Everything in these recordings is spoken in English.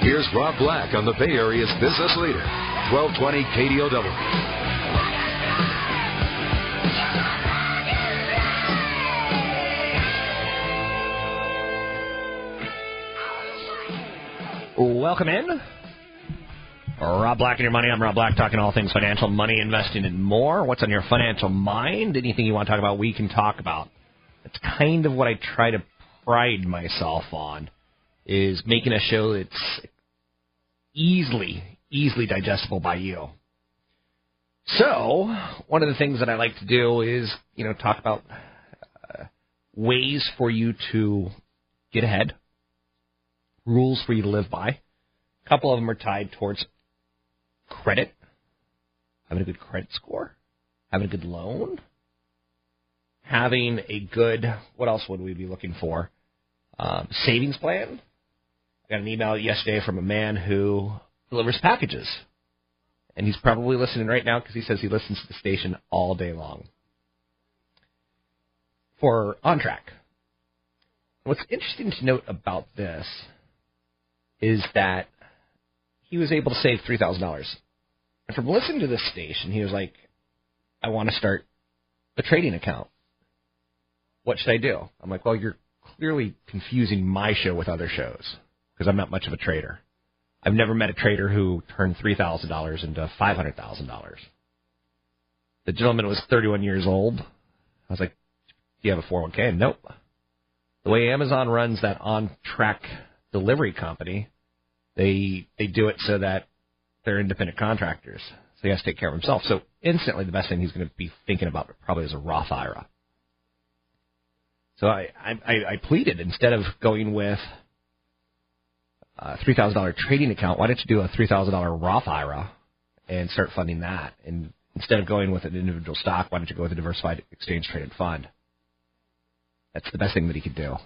Here's Rob Black on the Bay Area's business leader, 1220 KDOW. Welcome in. Rob Black and your money. I'm Rob Black, talking all things financial, money, investing, and more. What's on your financial mind? Anything you want to talk about, we can talk about. It's kind of what I try to pride myself on, is making a show that's easily, easily digestible by you. So, one of the things that I like to do is, you know, talk about uh, ways for you to get ahead, rules for you to live by. A couple of them are tied towards credit, having a good credit score, having a good loan, having a good, what else would we be looking for? Um, savings plan. I got an email yesterday from a man who delivers packages. And he's probably listening right now because he says he listens to the station all day long. For On Track. What's interesting to note about this is that he was able to save $3,000. And from listening to this station, he was like, I want to start a trading account. What should I do? I'm like, well, you're clearly confusing my show with other shows because I'm not much of a trader. I've never met a trader who turned $3,000 into $500,000. The gentleman was 31 years old. I was like, do you have a 401k? Nope. The way Amazon runs that on-track delivery company, they they do it so that they're independent contractors. So he has to take care of himself. So instantly, the best thing he's going to be thinking about probably is a Roth IRA. So I I, I pleaded instead of going with Uh, a thousand dollar trading account, why don't you do a three thousand dollar Roth IRA and start funding that? And instead of going with an individual stock, why don't you go with a diversified exchange traded fund? That's the best thing that he could do.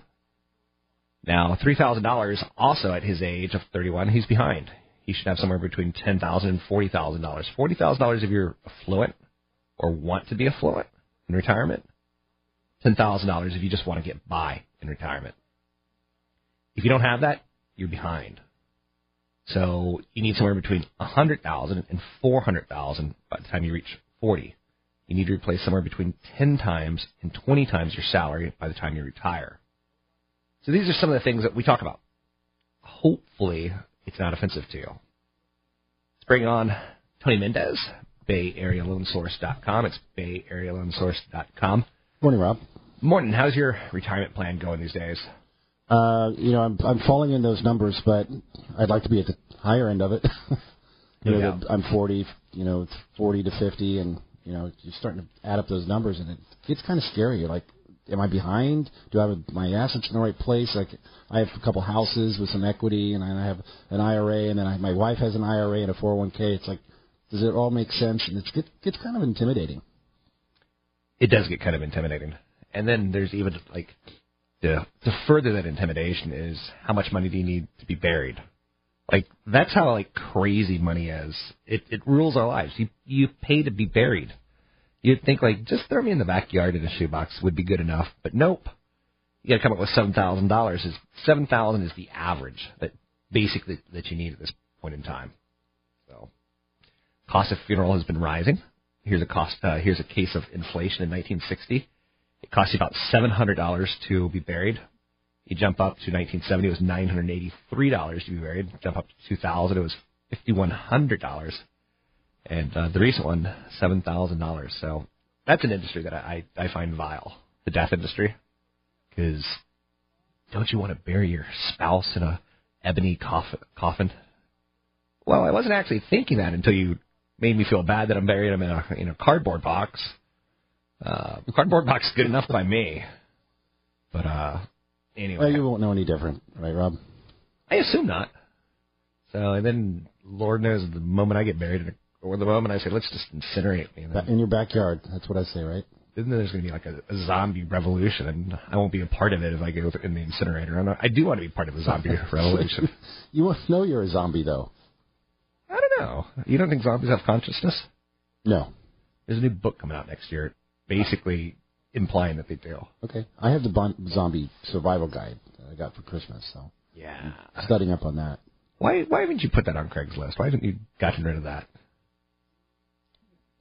Now, three thousand dollars, also at his age of thirty-one, he's behind. He should have somewhere between ten thousand and forty thousand dollars. Forty thousand dollars if you're affluent or want to be affluent in retirement. Ten thousand dollars if you just want to get by in retirement. If you don't have that, you're behind. So you need somewhere between a hundred thousand and four hundred thousand by the time you reach forty. You need to replace somewhere between ten times and twenty times your salary by the time you retire. So these are some of the things that we talk about. Hopefully, it's not offensive to you. Let's bring on Tony Mendez, Bay Area BayAreaLoanSource.com. It's Bay Area BayAreaLoanSource.com. Morning, Rob. Morning. How's your retirement plan going these days? Uh, you know, I'm I'm falling in those numbers, but I'd like to be at the higher end of it. you know, Yeah. the- I'm 40, you know, it's 40 to 50, and you know, you're starting to add up those numbers, and it gets kind of scary. You're like, am I behind? Do I have my assets in the right place? Like, I have a couple houses with some equity, and I have an IRA, and then I, my wife has an IRA and a 401k. It's like, does it all make sense? And it's get, gets kind of intimidating. It does get kind of intimidating. And then there's even like to to further that intimidation is how much money do you need to be buried? Like that's how like crazy money is. It it rules our lives. You you pay to be buried. You'd think like just throw me in the backyard in a shoebox would be good enough, but nope. You got to come up with seven thousand dollars. Is seven thousand is the average that basically that you need at this point in time. So, cost of funeral has been rising. Here's a cost. Uh, here's a case of inflation in 1960. It cost you about seven hundred dollars to be buried. You jump up to 1970, it was nine hundred eighty-three dollars to be buried. Jump up to 2000, it was fifty-one hundred dollars. and uh, the recent one seven thousand dollars. So that's an industry that I I find vile, the death industry, because don't you want to bury your spouse in a ebony coffin? coffin? Well, I wasn't actually thinking that until you made me feel bad that I'm burying him in a in a cardboard box. Uh, cardboard box is good enough by me, but uh, anyway. Well, you won't know any different, right, Rob? I assume not. So, and then Lord knows the moment I get buried, in a, or the moment I say, let's just incinerate me, In your backyard. That's what I say, right? then there's going to be like a, a zombie revolution, and I won't be a part of it if I go in the incinerator. And I do want to be part of a zombie revolution. You won't know you're a zombie, though. I don't know. You don't think zombies have consciousness? No. There's a new book coming out next year, basically implying that they do. Okay. I have the bon- zombie survival guide that I got for Christmas, so Yeah. studying up on that. Why why haven't you put that on Craigslist? Why haven't you gotten rid of that?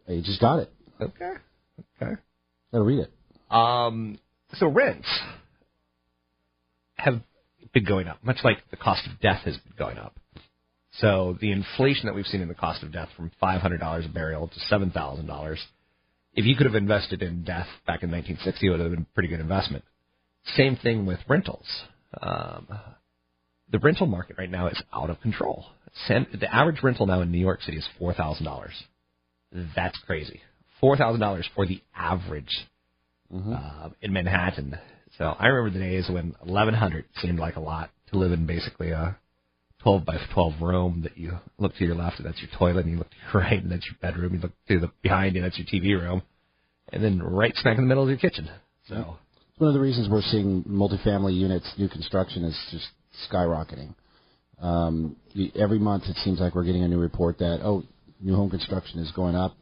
I just got it. Okay. Okay. Gotta read it. Um, so rents have been going up, much like the cost of death has been going up. So the inflation that we've seen in the cost of death from $500 a burial to $7,000, if you could have invested in death back in 1960, it would have been a pretty good investment. Same thing with rentals. Um, the rental market right now is out of control. The average rental now in New York City is $4,000. That's crazy. $4,000 for the average uh, in Manhattan. So I remember the days when 1100 seemed like a lot to live in basically a 12 by 12 room that you look to your left and that's your toilet, and you look to your right and that's your bedroom, you look to the behind you that's your TV room, and then right smack in the middle is your kitchen. So one of the reasons we're seeing multifamily units, new construction is just skyrocketing. Um, every month it seems like we're getting a new report that, oh, new home construction is going up.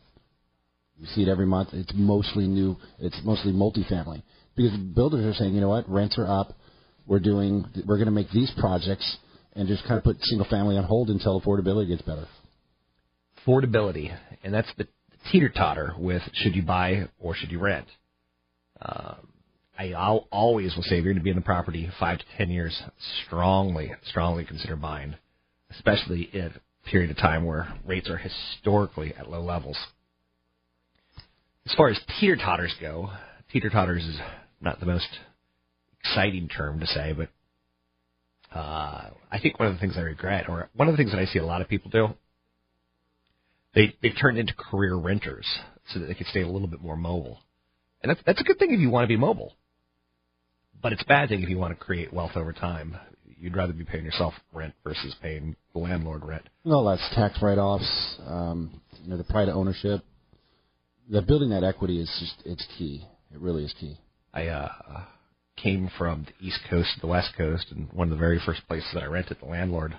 You see it every month. It's mostly new. It's mostly multifamily because builders are saying, you know what, rents are up. We're doing. We're going to make these projects and just kind of put single family on hold until affordability gets better. affordability, and that's the teeter totter with should you buy or should you rent. Um, I I'll always will say if you're going to be in the property five to ten years, strongly, strongly consider buying, especially in a period of time where rates are historically at low levels. As far as teeter totters go, teeter totters is not the most exciting term to say, but uh, I think one of the things I regret, or one of the things that I see a lot of people do, they they turned into career renters so that they could stay a little bit more mobile, and that's that's a good thing if you want to be mobile. But it's a bad thing if you want to create wealth over time. You'd rather be paying yourself rent versus paying the landlord rent. Well, that's tax write-offs. Um, you know, the pride of ownership. That building that equity is just it's key. It really is key. I uh, came from the East Coast to the West Coast, and one of the very first places that I rented, the landlord,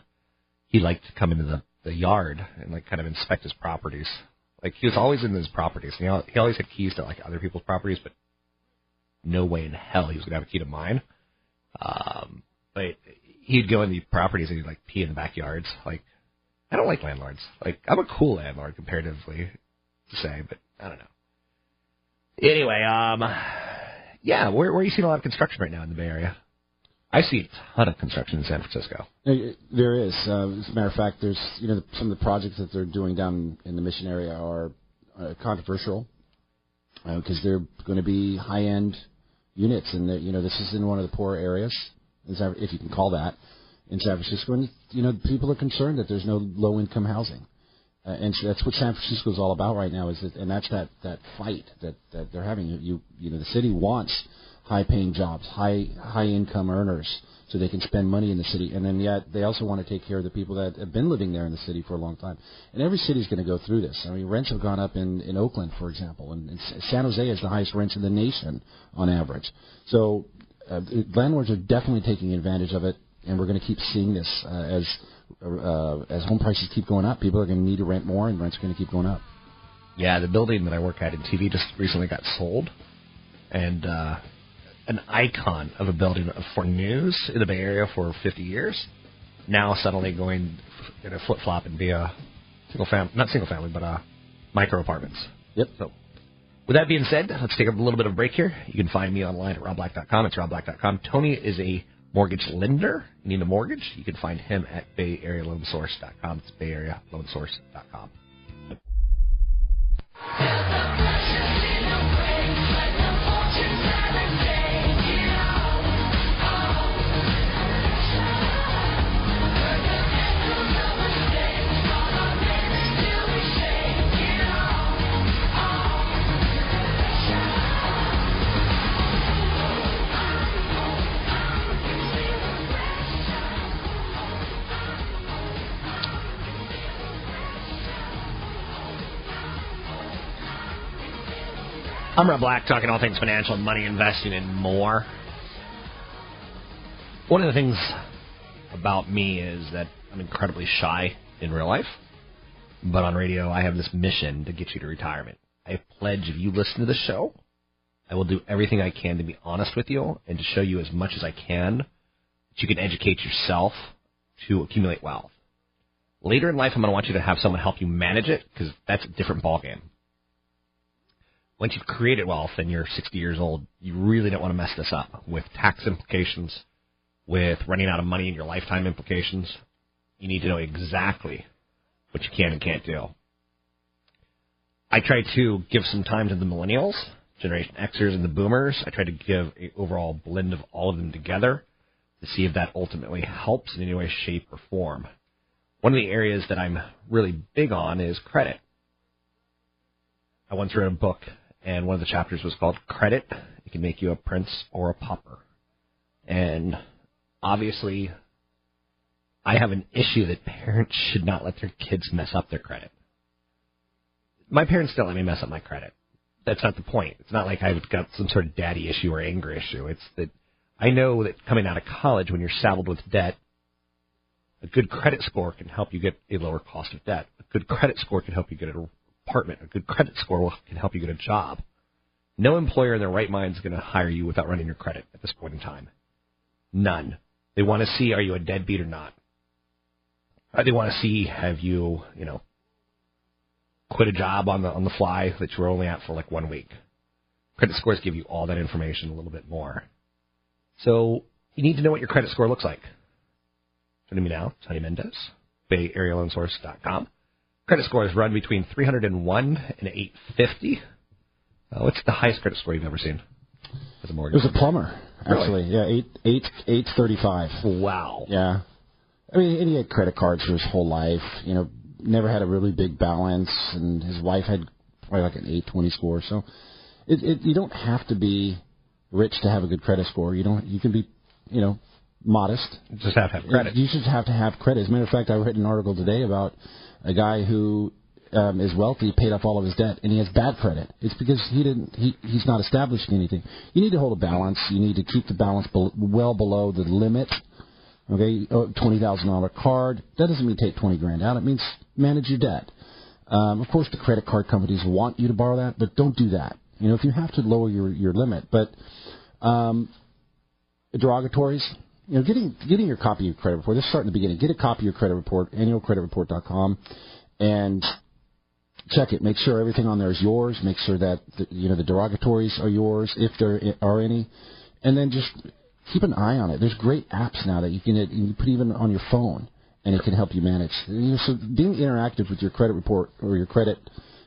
he liked to come into the, the yard and like kind of inspect his properties. Like he was always in his properties. Know, he always had keys to like other people's properties, but no way in hell he was gonna have a key to mine. Um, but he'd go in the properties and he'd like pee in the backyards. Like I don't like landlords. Like I'm a cool landlord comparatively to say, but I don't know. Anyway, um, yeah, where where are you seeing a lot of construction right now in the Bay Area? I see a ton of construction in San Francisco. Uh, There is. Uh, as a matter of fact, there's you know some of the projects that they're doing down in the Mission area are uh, controversial because they're going to be high-end units, and you know this is in one of the poor areas, if you can call that, in San Francisco. And you know people are concerned that there's no low-income housing, uh, and so that's what San Francisco is all about right now. Is that, and that's that that fight that that they're having. You you know the city wants high-paying jobs, high high-income earners, so they can spend money in the city. And then yet they also want to take care of the people that have been living there in the city for a long time. And every city is going to go through this. I mean, rents have gone up in in Oakland, for example, and, and San Jose has the highest rents in the nation on average. So uh, landlords are definitely taking advantage of it, and we're going to keep seeing this uh, as uh, as home prices keep going up. People are going to need to rent more, and rents are going to keep going up. Yeah, the building that I work at in TV just recently got sold, and uh, an icon of a building for news in the Bay Area for 50 years, now suddenly going in a flip flop and be a single family, not single family, but uh, micro apartments. Yep. So, with that being said, let's take a little bit of a break here. You can find me online at robblack.com. It's robblack.com. Tony is a mortgage lender. You need a mortgage? You can find him at BayAreaLoanSource.com. It's BayAreaLoanSource.com. Area I'm Rob Black, talking all things financial, money, investing, and more. One of the things about me is that I'm incredibly shy in real life, but on radio, I have this mission to get you to retirement. I pledge if you listen to the show, I will do everything I can to be honest with you and to show you as much as I can that you can educate yourself to accumulate wealth. Later in life, I'm going to want you to have someone help you manage it because that's a different ballgame once you've created wealth and you're 60 years old, you really don't want to mess this up with tax implications, with running out of money and your lifetime implications. You need to know exactly what you can and can't do. I try to give some time to the millennials, Generation Xers, and the boomers. I try to give an overall blend of all of them together to see if that ultimately helps in any way, shape, or form. One of the areas that I'm really big on is credit. I once read a book and one of the chapters was called Credit. It can make you a prince or a pauper. And obviously, I have an issue that parents should not let their kids mess up their credit. My parents don't let me mess up my credit. That's not the point. It's not like I've got some sort of daddy issue or anger issue. It's that I know that coming out of college, when you're saddled with debt, a good credit score can help you get a lower cost of debt. A good credit score can help you get a apartment, a good credit score will, can help you get a job. No employer in their right mind is going to hire you without running your credit at this point in time. None. They want to see are you a deadbeat or not. Uh, they want to see have you, you know, quit a job on the on the fly that you were only at for like one week. Credit scores give you all that information a little bit more. So you need to know what your credit score looks like. Joining me now, Tony Mendez, BayAreaLoanSource.com. Credit scores run between 301 and 850. Uh, what's the highest credit score you've ever seen as a mortgage? It was a plumber, actually. Really? Yeah, eight eight eight thirty five. Wow. Yeah. I mean, and he had credit cards for his whole life. You know, never had a really big balance, and his wife had probably like an eight twenty score. So, it, it you don't have to be rich to have a good credit score. You don't. You can be, you know, modest. Just have to have credit. You just have to have credit. As a matter of fact, I read an article today about a guy who um, is wealthy, paid off all of his debt, and he has bad credit. It's because he didn't. He he's not establishing anything. You need to hold a balance. You need to keep the balance be- well below the limit. Okay, oh, twenty thousand dollar card. That doesn't mean take twenty grand out. It means manage your debt. Um, of course, the credit card companies want you to borrow that, but don't do that. You know, if you have to lower your your limit, but um, derogatories. You know, getting getting your copy of credit report. Let's start in the beginning. Get a copy of your credit report, annualcreditreport.com, and check it. Make sure everything on there is yours. Make sure that the, you know the derogatories are yours, if there are any, and then just keep an eye on it. There's great apps now that you can you put even on your phone, and it can help you manage. You know, so being interactive with your credit report or your credit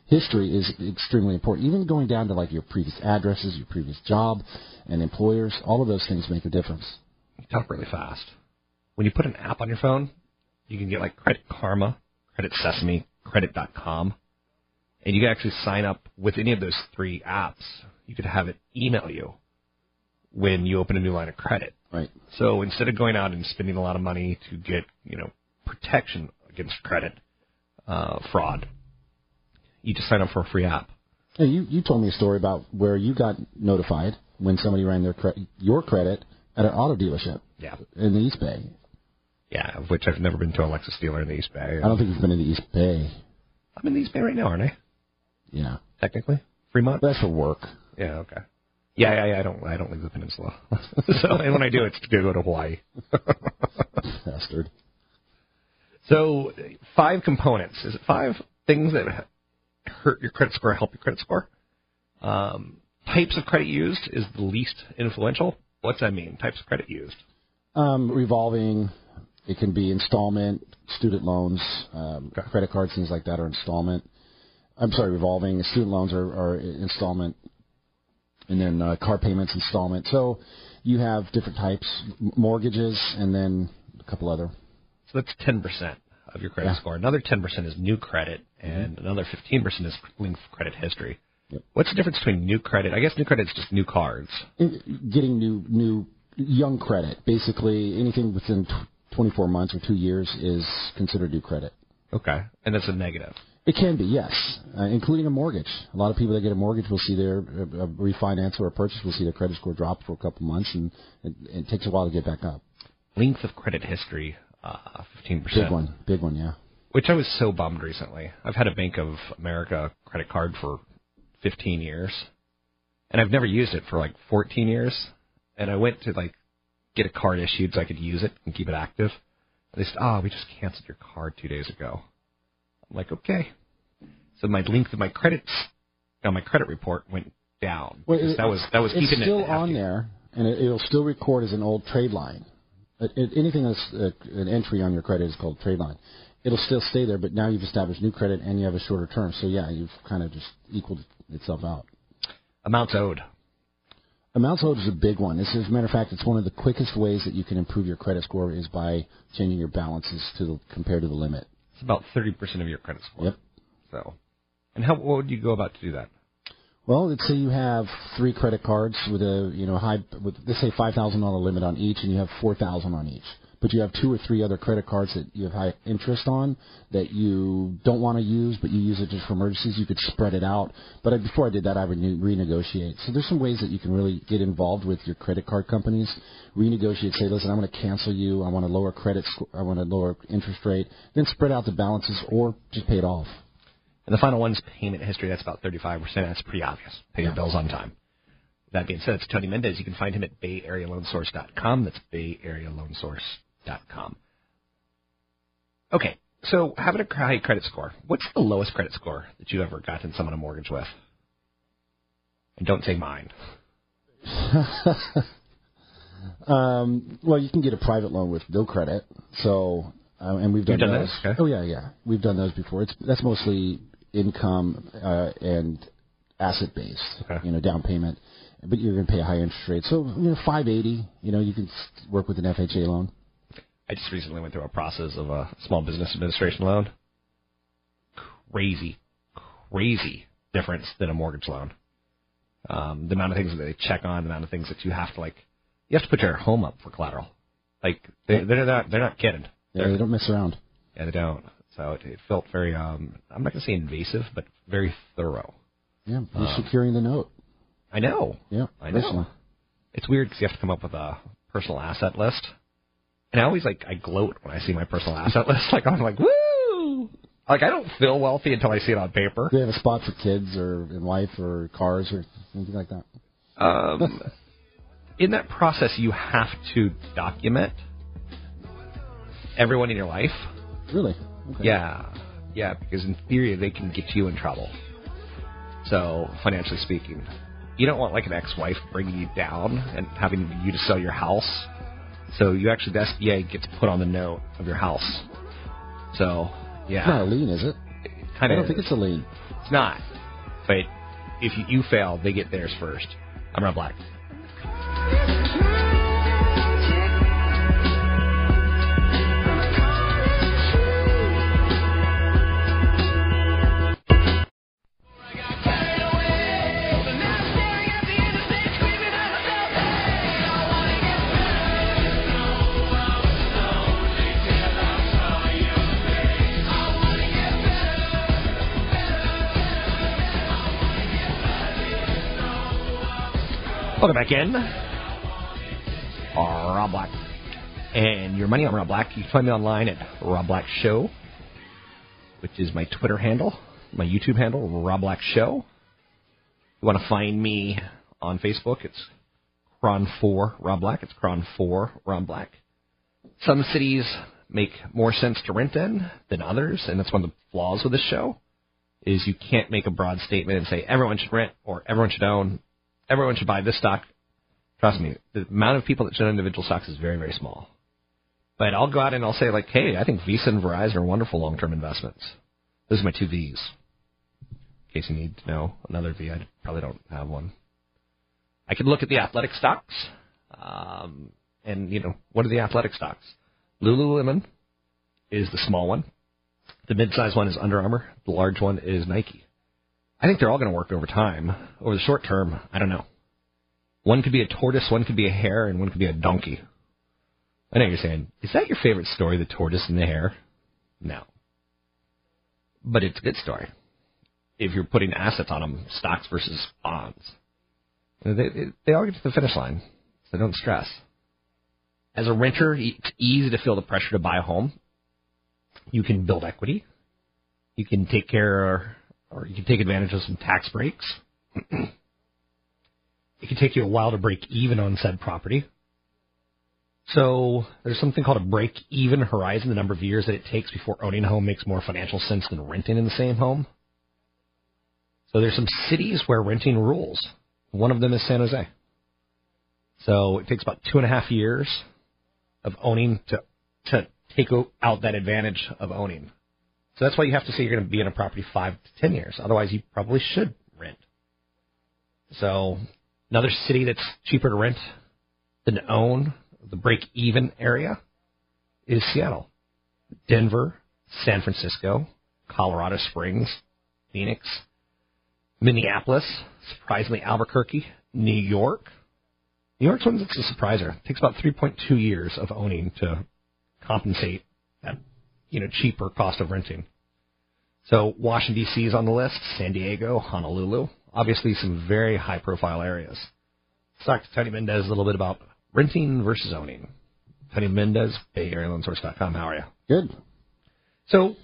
history is extremely important. Even going down to like your previous addresses, your previous job, and employers, all of those things make a difference. Talk really fast. When you put an app on your phone, you can get like Credit Karma, Credit Sesame, Credit.com, and you can actually sign up with any of those three apps. You could have it email you when you open a new line of credit. Right. So instead of going out and spending a lot of money to get you know protection against credit uh, fraud, you just sign up for a free app. Hey, you you told me a story about where you got notified when somebody ran their cre- your credit at an auto dealership Yeah. in the East Bay. Yeah, of which I've never been to a Lexus dealer in the East Bay. I don't think you've been in the East Bay. I'm in the East Bay right now, aren't I? Yeah, Technically, Fremont. that's for work. Yeah. Okay. Yeah, yeah, yeah. I don't. I don't leave the peninsula. so, and when I do, it's to go to Hawaii. Bastard. So, five components. Is it five things that hurt your credit score, or help your credit score? Um, types of credit used is the least influential. What's that mean? Types of credit used. Um, revolving. It can be installment, student loans, um, Okay. credit cards, things like that are installment. I'm sorry, revolving. Student loans are, are installment, and then uh, car payments installment. So you have different types, mortgages, and then a couple other. So that's ten percent of your credit Yeah. score. Another ten percent is new credit, and another fifteen percent is linked credit history. What's the difference between new credit? I guess new credit is just new cards. Getting new new young credit, basically anything within tw 24 months or two years is considered new credit. Okay, and that's a negative. It can be, yes, uh, including a mortgage. A lot of people that get a mortgage will see their uh, refinance or a purchase will see their credit score drop for a couple months, and it, it takes a while to get back up. Length of credit history, uh, fifteen Big one, big one, yeah. Which I was so bummed recently. I've had a Bank of America credit card for fifteen years, and I've never used it for like fourteen years. And I went to like get a card issued so I could use it and keep it active. And they said, "Oh, we just canceled your card two days ago." I'm like, "Okay." So my length of my credit, on my credit report went down. Well, it- that was that was it's still it on there, and it, it'll still record as an old trade line. It, it, anything that's uh, an entry on your credit is called trade line. It'll still stay there, but now you've established new credit and you have a shorter term. So yeah, you've kind of just equaled itself out. Amounts owed. Amounts owed is a big one. This is, as a matter of fact, it's one of the quickest ways that you can improve your credit score is by changing your balances to the, compared to the limit. It's about thirty percent of your credit score. Yep. So, and how what would you go about to do that? Well, let's say you have three credit cards with a you know high, with let's say five thousand dollar limit on each, and you have four thousand on each. But you have two or three other credit cards that you have high interest on that you don't want to use, but you use it just for emergencies. You could spread it out. But before I did that, I would renegotiate. So there's some ways that you can really get involved with your credit card companies. Renegotiate. Say, listen, I'm going to cancel you. I want a lower credit. Sc- I want a lower interest rate. Then spread out the balances, or just pay it off. And the final one's payment history. That's about 35%. That's pretty obvious. Pay your bills on time. That being said, it's Tony Mendez. You can find him at BayAreaLoanSource.com. That's BayAreaLoanSource.com. Okay, so having a high credit score. What's the lowest credit score that you've ever gotten someone a mortgage with? And don't say mine. Um, well, you can get a private loan with no credit. So, uh, and we've done, done those. those? Okay. Oh yeah, yeah, we've done those before. It's that's mostly income uh, and asset based. Okay. You know, down payment, but you're going to pay a high interest rate. So, you know, five eighty. You know, you can work with an FHA loan. I just recently went through a process of a small business administration loan. Crazy, crazy difference than a mortgage loan. Um, the amount of things that they check on, the amount of things that you have to like, you have to put your home up for collateral. Like they, they're not, they're not kidding. Yeah, They're- they don't mess around. yeah, they don't. So it, it felt very, um, I'm not gonna say invasive, but very thorough. Yeah, you're securing the note. I know. Yeah, I know. personally. It's weird because you have to come up with a personal asset list. And I always like I gloat when I see my personal asset list. Like I'm like woo. Like I don't feel wealthy until I see it on paper. Do they have a spot for kids or in life or cars or anything like that? Um, in that process, you have to document everyone in your life. Really? Okay. Yeah, yeah, because in theory they can get you in trouble. So financially speaking, you don't want like an ex-wife bringing you down and having you to sell your house. So you actually the SBA gets to put on the note of your house. So It's not a yeah, lien, is it? kind I don't think it's a lien. It's not. But if you, you fail, they get theirs first. I'm Rob Black. Welcome back in. Rob Black. And your money, I'm Rob Black. You can find me online at Rob Black Show, which is my Twitter handle, my YouTube handle, Rob Black Show. You want to find me on Facebook, it's KRON4 Rob Black. It's KRON4 Rob Black. Some cities make more sense to rent in than others, and that's one of the flaws with this show, is you can't make a broad statement and say everyone should rent or everyone should own, everyone should buy this stock. Trust me, the amount of people that should own individual stocks is very, very small. But I'll go out and I'll say like, hey, I think Visa and Verizon are wonderful long-term investments. Those are my two V's. In case you need to know another V, I probably don't have one. I could look at the athletic stocks, um, and you know what are the athletic stocks? Lululemon is the small one. The mid-sized one is Under Armour. The large one is Nike. I think they're all going to work over time. Over the short term, I don't know. One could be a tortoise, one could be a hare, and one could be a donkey. I know you're saying, is that your favorite story, the tortoise and the hare? No. but it's a good story. If you're putting assets on them, stocks versus bonds, they, they, all get to the finish line, so don't stress. As a renter, it's easy to feel the pressure to buy a home. You can build equity. You can take care or, you can take advantage of some tax breaks. it can take you a while to break even on said property. So there's something called a break even horizon, the number of years that it takes before owning a home makes more financial sense than renting in the same home. So there's some cities where renting rules. One of them is San Jose. So it takes about two and a half years of owning to to take out that advantage of owning. So that's why you have to say you're going to be in a property five to ten years. Otherwise, you probably should rent. So another city that's cheaper to rent than own, the break even area, is Seattle, Denver, San Francisco, Colorado Springs, Phoenix, Minneapolis, surprisingly Albuquerque, New York. New York's one that's a surpriser. It takes about 3.2 years of owning to compensate that you know cheaper cost of renting. So Washington D.C. is on the list, San Diego, Honolulu, obviously some very high profile areas. Let's talk to Tony Mendez a little bit about renting versus owning. Tony Mendez, BayAreaLoanSource.com. How are you? Good. So,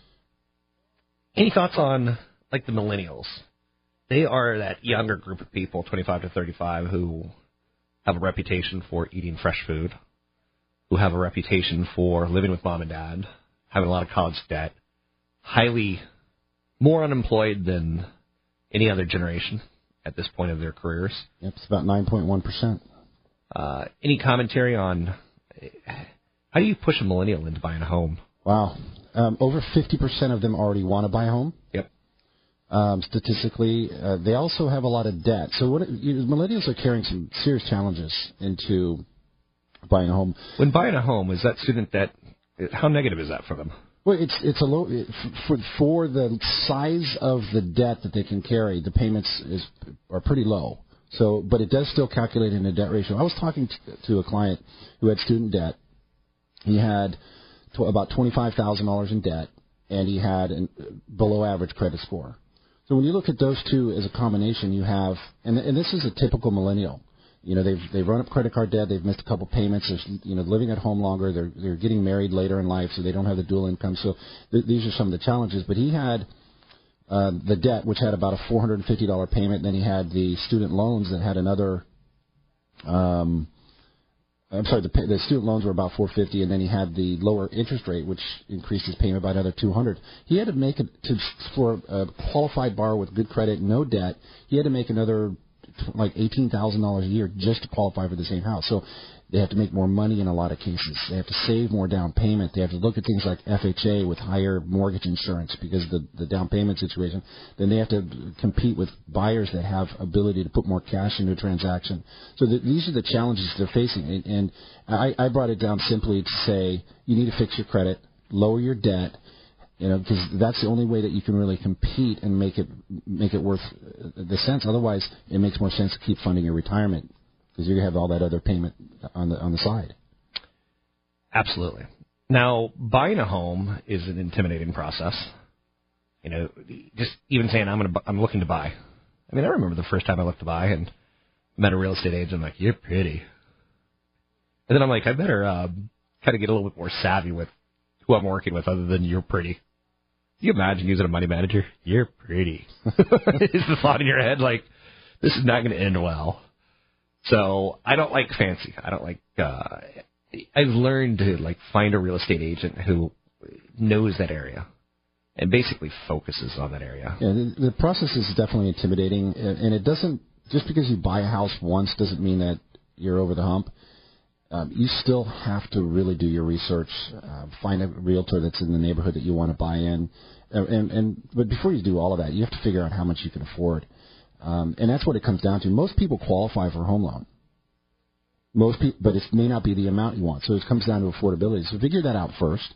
any thoughts on like the millennials? They are that younger group of people, 25 to 35, who have a reputation for eating fresh food, who have a reputation for living with mom and dad, having a lot of college debt, highly more unemployed than any other generation at this point of their careers. Yep, it's about 9.1%. Uh, any commentary on how do you push a millennial into buying a home? Wow. Um, over 50% of them already want to buy a home. Yep. Um, statistically, uh, they also have a lot of debt. So what you, millennials are carrying some serious challenges into buying a home. When buying a home, is that student debt? How negative is that for them? Well, it's it's a low for for the size of the debt that they can carry. The payments is are pretty low. So, but it does still calculate in a debt ratio. I was talking to, to a client who had student debt. He had tw- about twenty five thousand dollars in debt, and he had a below average credit score. So when you look at those two as a combination, you have, and, and this is a typical millennial. You know, they've they've run up credit card debt, they've missed a couple payments, they're you know living at home longer, they're they're getting married later in life, so they don't have the dual income. So th- these are some of the challenges. But he had uh, the debt, which had about a four hundred and fifty dollar payment. Then he had the student loans that had another. Um, I'm sorry, the, the student loans were about 450, and then he had the lower interest rate, which increased his payment by another 200. He had to make it to for a qualified borrower with good credit, no debt. He had to make another like eighteen thousand dollars a year just to qualify for the same house. So they have to make more money in a lot of cases. They have to save more down payment. They have to look at things like FHA with higher mortgage insurance because the, the down payment situation. Then they have to compete with buyers that have ability to put more cash into a transaction. So the, these are the challenges they're facing. And, and I, I brought it down simply to say you need to fix your credit, lower your debt, you know, because that's the only way that you can really compete and make it make it worth the sense. Otherwise, it makes more sense to keep funding your retirement because you have all that other payment on the on the side. Absolutely. Now, buying a home is an intimidating process. You know, just even saying I'm going to I'm looking to buy. I mean, I remember the first time I looked to buy and met a real estate agent. I'm like, "You're pretty," and then I'm like, "I better uh, kind of get a little bit more savvy with who I'm working with, other than you're pretty." you imagine using a money manager? You're pretty. is the thought in your head like this is not going to end well? So I don't like fancy. I don't like. uh I've learned to like find a real estate agent who knows that area and basically focuses on that area. Yeah, the, the process is definitely intimidating, and it doesn't just because you buy a house once doesn't mean that you're over the hump. Um, you still have to really do your research, uh, find a realtor that's in the neighborhood that you want to buy in, and, and, and but before you do all of that, you have to figure out how much you can afford, um, and that's what it comes down to. Most people qualify for a home loan. Most people, but it may not be the amount you want, so it comes down to affordability. So figure that out first,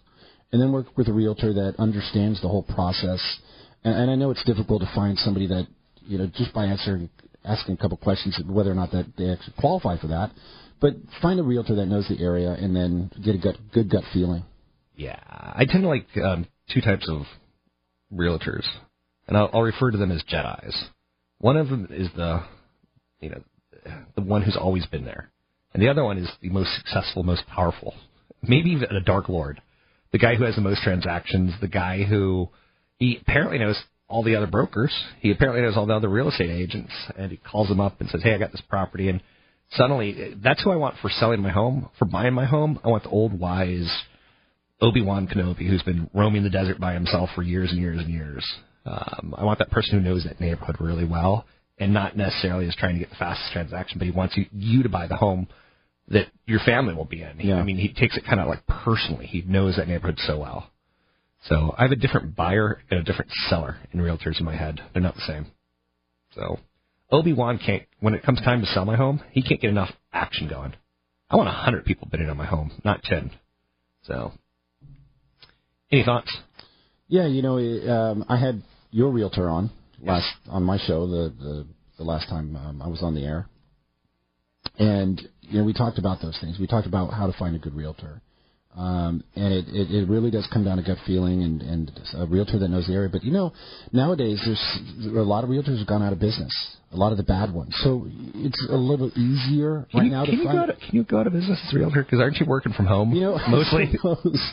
and then work with a realtor that understands the whole process. And, and I know it's difficult to find somebody that you know just by answering asking a couple questions whether or not that they actually qualify for that. But find a realtor that knows the area and then get a gut, good gut feeling. Yeah, I tend to like um, two types of realtors, and I'll, I'll refer to them as Jedi's. One of them is the, you know, the one who's always been there, and the other one is the most successful, most powerful, maybe even a Dark Lord, the guy who has the most transactions, the guy who he apparently knows all the other brokers. He apparently knows all the other real estate agents, and he calls them up and says, "Hey, I got this property," and suddenly that's who I want for selling my home, for buying my home. I want the old wise Obi Wan Kenobi who's been roaming the desert by himself for years and years and years. Um, I want that person who knows that neighborhood really well and not necessarily is trying to get the fastest transaction, but he wants you, you to buy the home that your family will be in. He, Yeah. I mean, he takes it kind of like personally. He knows that neighborhood so well. So I have a different buyer and a different seller in realtors in my head. They're not the same. So Obi Wan can't. When it comes time to sell my home, he can't get enough action going. I want a hundred people bidding on my home, not ten. So, any thoughts? Yeah, you know, um, I had your realtor on last on my show the the, the last time um, I was on the air, and you know we talked about those things. We talked about how to find a good realtor, um, and it, it it really does come down to gut feeling and and a realtor that knows the area. But you know, nowadays there's a lot of realtors have gone out of business. A lot of the bad ones, so it's a little easier Can right you, now can to you find. go to can you go to business as a realtor? Because aren't you working from home? You know, mostly. I suppose,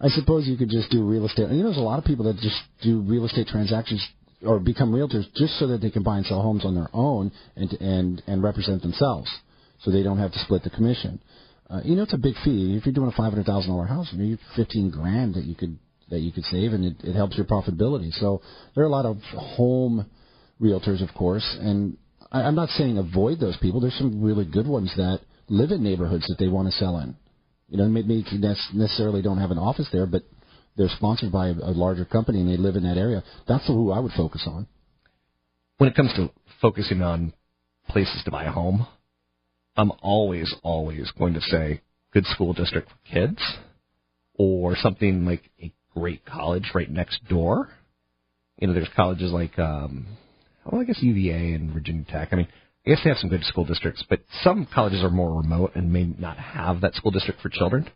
I suppose you could just do real estate. You know, there's a lot of people that just do real estate transactions or become realtors just so that they can buy and sell homes on their own and and and represent themselves, so they don't have to split the commission. Uh, you know, it's a big fee. If you're doing a five hundred thousand dollar house, you know, fifteen grand that you could that you could save, and it, it helps your profitability. So there are a lot of home realtors, of course, and I, I'm not saying avoid those people. There's some really good ones that live in neighborhoods that they want to sell in. You know, maybe they necessarily don't have an office there, but they're sponsored by a, a larger company and they live in that area. That's who I would focus on. when it comes to focusing on places to buy a home, I'm always, always going to say good school district for kids or something like a great college right next door. You know, there's colleges like, um, well, I guess UVA and Virginia Tech. I mean, I guess they have some good school districts, but some colleges are more remote and may not have that school district for children.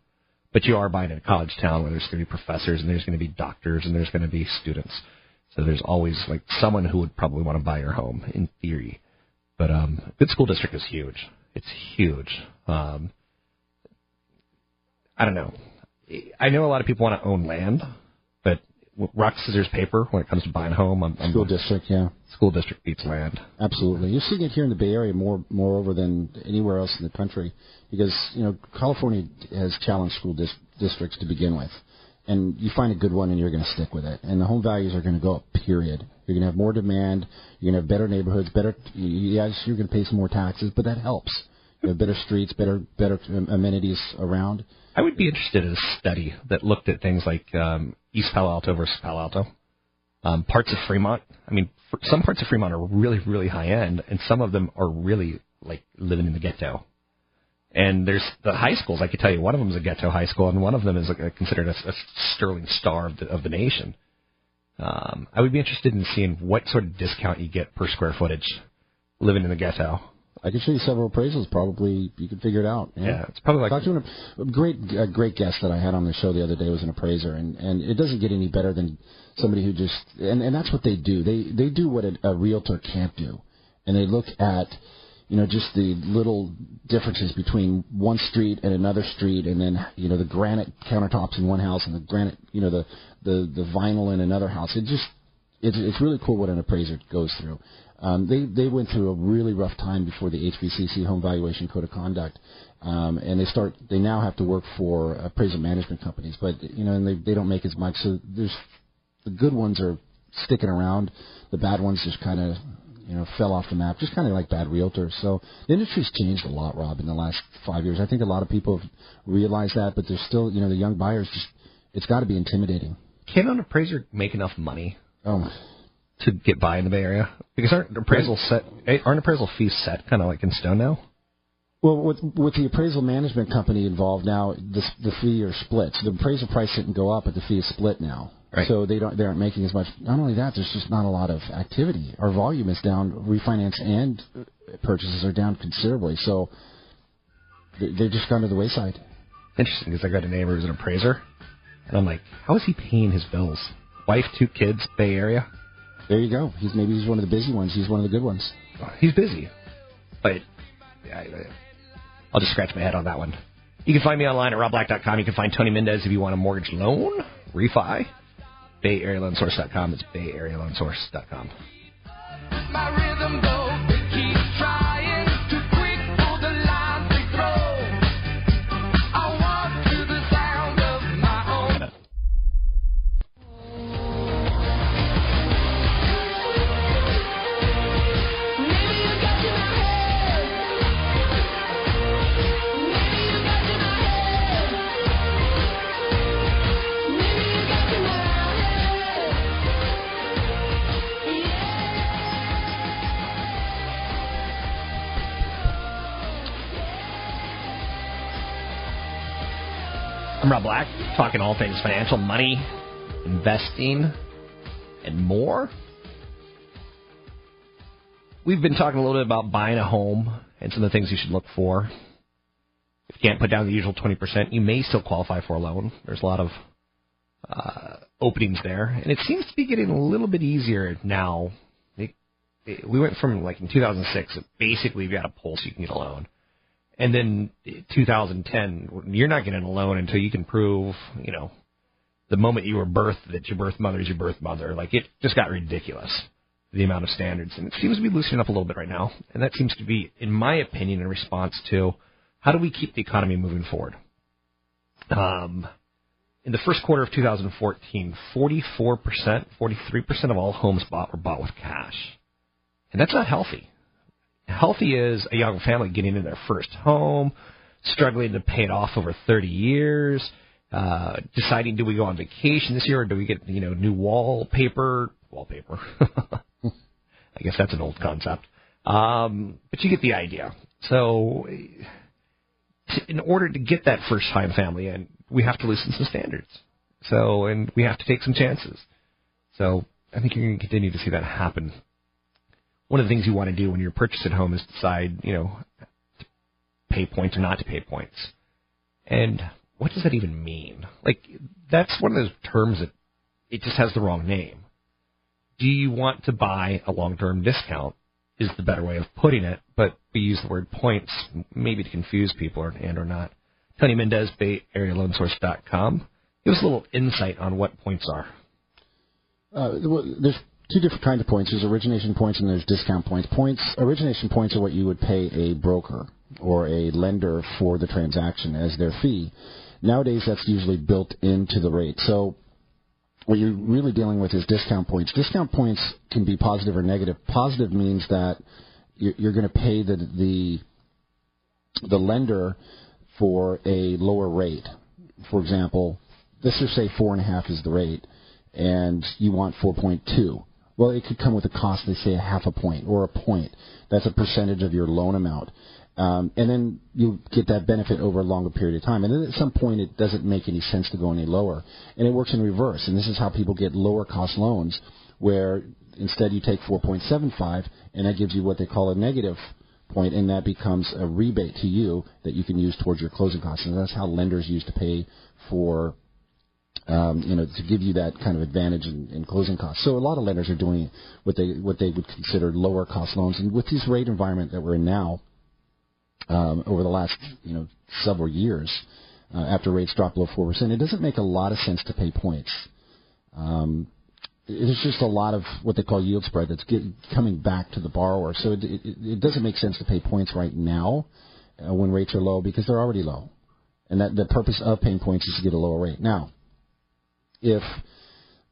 But you are buying in a college town where there's going to be professors and there's going to be doctors and there's going to be students. So there's always like someone who would probably want to buy your home in theory. But um, good school district is huge. It's huge. Um, I don't know. I know a lot of people want to own land, but rock scissors paper when it comes to buying a home. I'm, I'm School district, yeah, school district beats land. absolutely. You're seeing it here in the Bay Area more, moreover than anywhere else in the country, because you know California has challenged school dis- districts to begin with, and you find a good one and you're going to stick with it, and the home values are going to go up. Period. You're going to have more demand. You're going to have better neighborhoods. Better. Yes, you're going to pay some more taxes, but that helps. You have better streets, better better amenities around. I would be interested in a study that looked at things like um, East Palo Alto versus Palo Alto, um, parts of Fremont. I mean, some parts of Fremont are really, really high end, and some of them are really like living in the ghetto. And there's the high schools. I could tell you, one of them is a ghetto high school, and one of them is a, considered a, a sterling star of the, of the nation. Um, I would be interested in seeing what sort of discount you get per square footage living in the ghetto. I can show you several appraisals. Probably you can figure it out. Yeah, it's probably like Talked to an, a great a great guest that I had on the show the other day was an appraiser, and and it doesn't get any better than somebody who just and and that's what they do. They they do what a, a realtor can't do, and they look at you know just the little differences between one street and another street, and then you know the granite countertops in one house and the granite you know the the the vinyl in another house. It just it's it's really cool what an appraiser goes through. Um, they they went through a really rough time before the HVCC Home Valuation Code of Conduct, um, and they start they now have to work for appraisal management companies, but you know and they they don't make as much. So there's the good ones are sticking around, the bad ones just kind of you know fell off the map, just kind of like bad realtors. So the industry's changed a lot, Rob, in the last five years. I think a lot of people have realized that, but there's still you know the young buyers just it's got to be intimidating. can an appraiser make enough money Oh. to get by in the Bay Area? Because aren't appraisal set? eh, Aren't appraisal fees set kind of like in stone now? Well, with with the appraisal management company involved now, the the fee are split. So the appraisal price didn't go up, but the fee is split now. Right. So they don't they aren't making as much. Not only that, there's just not a lot of activity. Our volume is down. Refinance and purchases are down considerably. So they- they've just gone to the wayside. Interesting, because I got a neighbor who's an appraiser, and I'm like, how is he paying his bills? wife, two kids, Bay Area. There you go. He's maybe he's one of the busy ones. He's one of the good ones. He's busy, but I, I- I'll just scratch my head on that one. You can find me online at robblack.com. You can find Tony Mendez if you want a mortgage loan, refi. BayAreaLoanSource.com. It's BayAreaLoanSource.com. My rhythm go, I'm Rob Black, talking all things financial, money, investing, and more. We've been talking a little bit about buying a home and some of the things you should look for. If you can't put down the usual 20%, you may still qualify for a loan. There's a lot of uh, openings there, and it seems to be getting a little bit easier now. It, it, we went from like in 2006, basically you got a pulse, you can get a loan. And then 2010, you're not getting a loan until you can prove, you know, the moment you were birthed that your birth mother is your birth mother. Like it just got ridiculous, the amount of standards, and it seems to be loosening up a little bit right now. And that seems to be, in my opinion, in response to how do we keep the economy moving forward. Um, in the first quarter of 2014, 44%, 43% of all homes bought were bought with cash, and that's not healthy healthy is a young family getting in their first home, struggling to pay it off over 30 years, uh, deciding do we go on vacation this year or do we get you know new wallpaper? Wallpaper. I guess that's an old concept. Um, but you get the idea. So, in order to get that first time family in, we have to loosen some standards. So, and we have to take some chances. So, I think you're going to continue to see that happen one of the things you want to do when you're purchasing a home is decide, you know, to pay points or not to pay points. And what does that even mean? Like, that's one of those terms that it just has the wrong name. Do you want to buy a long-term discount? Is the better way of putting it, but we use the word points maybe to confuse people or, and or not. Tony Mendez, BayAreaLoanSource.com. Give us a little insight on what points are. Uh, there's two different kinds of points. There's origination points and there's discount points. Points origination points are what you would pay a broker or a lender for the transaction as their fee. Nowadays, that's usually built into the rate. So what you're really dealing with is discount points. Discount points can be positive or negative. Positive means that you're, going to pay the the the lender for a lower rate. For example, let's just say four and a half is the rate, and you want 4.2. Well, it could come with a cost, they say a half a point or a point. That's a percentage of your loan amount. Um, and then you get that benefit over a longer period of time. And then at some point, it doesn't make any sense to go any lower. And it works in reverse. And this is how people get lower cost loans, where instead you take 4.75, and that gives you what they call a negative point, and that becomes a rebate to you that you can use towards your closing costs. And that's how lenders used to pay for um, you know, to give you that kind of advantage in, in closing costs. So a lot of lenders are doing what they what they would consider lower cost loans, and with this rate environment that we're in now, um, over the last you know several years, uh, after rates drop below four percent, it doesn't make a lot of sense to pay points. Um, there's just a lot of what they call yield spread that's coming back to the borrower. So it, it, it doesn't make sense to pay points right now uh, when rates are low because they're already low, and that the purpose of paying points is to get a lower rate. Now, if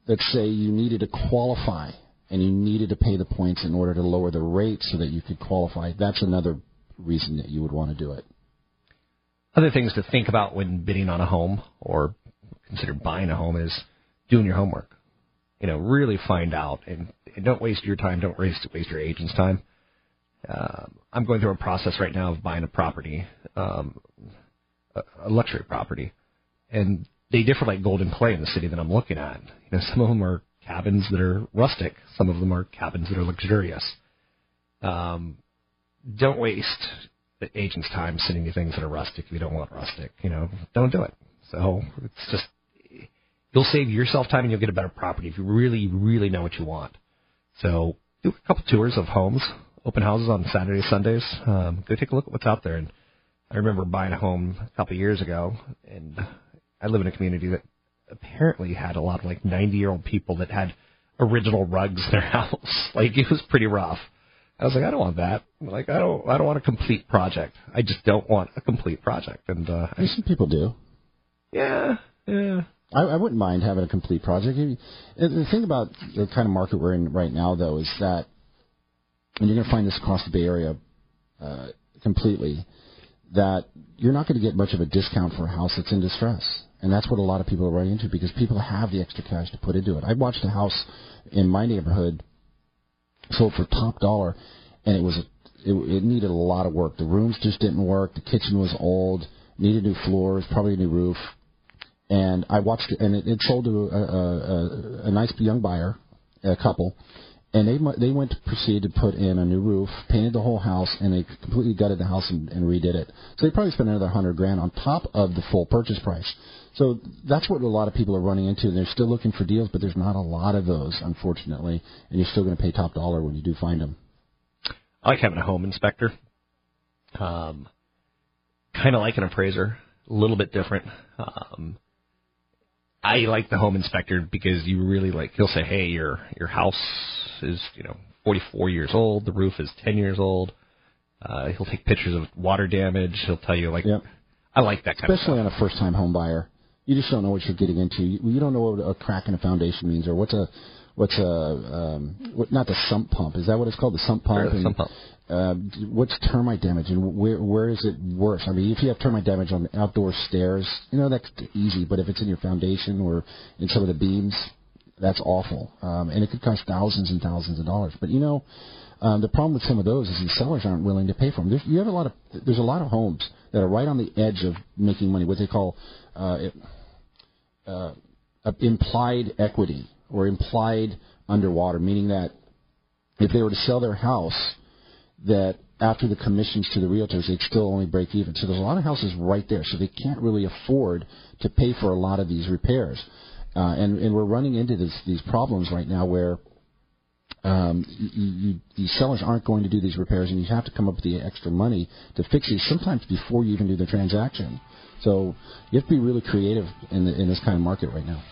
let's say you needed to qualify and you needed to pay the points in order to lower the rate so that you could qualify, that's another reason that you would want to do it. Other things to think about when bidding on a home or consider buying a home is doing your homework. You know, really find out and, and don't waste your time. Don't waste waste your agent's time. Uh, I'm going through a process right now of buying a property, um, a, a luxury property, and they differ like Golden Clay in the city that I'm looking at. You know, some of them are cabins that are rustic. Some of them are cabins that are luxurious. Um, don't waste the agent's time sending you things that are rustic if you don't want rustic. You know, don't do it. So it's just you'll save yourself time and you'll get a better property if you really, really know what you want. So do a couple tours of homes, open houses on Saturdays, Sundays. Um, go take a look at what's out there. And I remember buying a home a couple of years ago, and I live in a community that apparently had a lot of like 90 year old people that had original rugs in their house. like it was pretty rough. I was like, I don't want that. Like I don't, I don't want a complete project. I just don't want a complete project. And uh, I, Some people do. yeah, yeah. I, I wouldn't mind having a complete project. The thing about the kind of market we're in right now, though, is that, and you're going to find this across the Bay Area uh, completely, that you're not going to get much of a discount for a house that's in distress. And that's what a lot of people are running into because people have the extra cash to put into it. I watched a house in my neighborhood sold for top dollar, and it was it, it needed a lot of work. The rooms just didn't work. The kitchen was old, needed new floors, probably a new roof and I watched and it, it sold to a, a, a, a nice young buyer, a couple, and they they went to proceed to put in a new roof, painted the whole house, and they completely gutted the house and, and redid it. So they probably spent another hundred grand on top of the full purchase price. So that's what a lot of people are running into. And they're still looking for deals, but there's not a lot of those, unfortunately, and you're still going to pay top dollar when you do find them. I like having a home inspector. Um, kind of like an appraiser, a little bit different. Um, I like the home inspector because you really like. He'll say, "Hey, your your house is you know 44 years old. The roof is 10 years old." Uh, he'll take pictures of water damage. He'll tell you like, Yep. I like that kind especially of on a first-time home buyer. You just don't know what you're getting into. You, you don't know what a crack in a foundation means, or what's a what's a um, what, not the sump pump. Is that what it's called? The sump pump. Sure, the and, sump pump. Uh, what's termite damage, and where where is it worse? I mean, if you have termite damage on outdoor stairs, you know that's easy. But if it's in your foundation or in some of the beams, that's awful, um, and it could cost thousands and thousands of dollars. But you know, um, the problem with some of those is the sellers aren't willing to pay for them. There's, you have a lot of there's a lot of homes that are right on the edge of making money, what they call uh, uh, implied equity or implied underwater, meaning that if they were to sell their house, that after the commissions to the realtors, they'd still only break even. So there's a lot of houses right there, so they can't really afford to pay for a lot of these repairs. Uh, and, and we're running into this, these problems right now where um, you, you, these sellers aren't going to do these repairs, and you have to come up with the extra money to fix these. Sometimes before you even do the transaction. So you have to be really creative in, the, in this kind of market right now.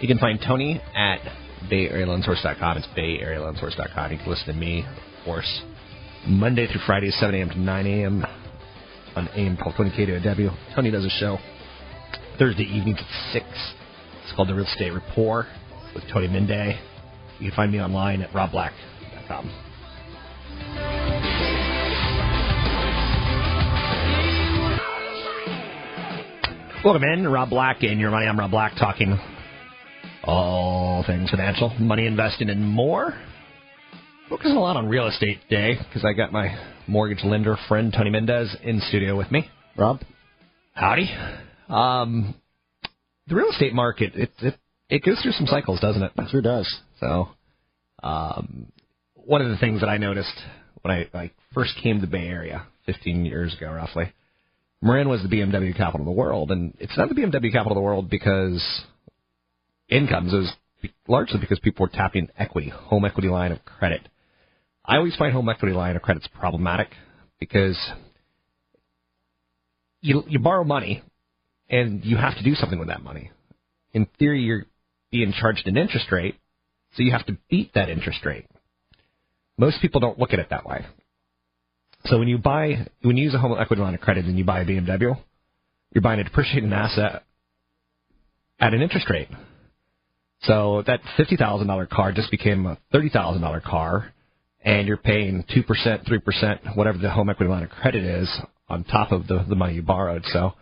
You can find Tony at BayAreaLoanSource.com. It's BayAreaLoanSource.com. You can listen to me, course, Monday through Friday, 7 a.m. to 9 a.m. on AM 1220 KDOW. Tony does a show Thursday evenings at 6. It's called The Real Estate Rapport with Tony Mendez. You can find me online at robblack.com. Welcome in, Rob Black and Your Money. I'm Rob Black talking all things financial, money investing, and more. Focusing a lot on real estate today because I got my mortgage lender friend Tony Mendez in studio with me. Rob? Howdy. Um, the real estate market it, it it goes through some cycles, doesn't it? It sure does. So, um, one of the things that I noticed when I, I first came to the Bay Area 15 years ago, roughly, Marin was the BMW capital of the world, and it's not the BMW capital of the world because incomes. It was largely because people were tapping equity, home equity line of credit. I always find home equity line of credit's problematic because you you borrow money and you have to do something with that money. In theory, you're being charged an interest rate, so you have to beat that interest rate. Most people don't look at it that way. So when you buy, when you use a home equity line of credit and you buy a BMW, you're buying a depreciating asset at an interest rate. So that fifty thousand dollar car just became a thirty thousand dollar car, and you're paying two percent, three percent, whatever the home equity line of credit is, on top of the the money you borrowed. So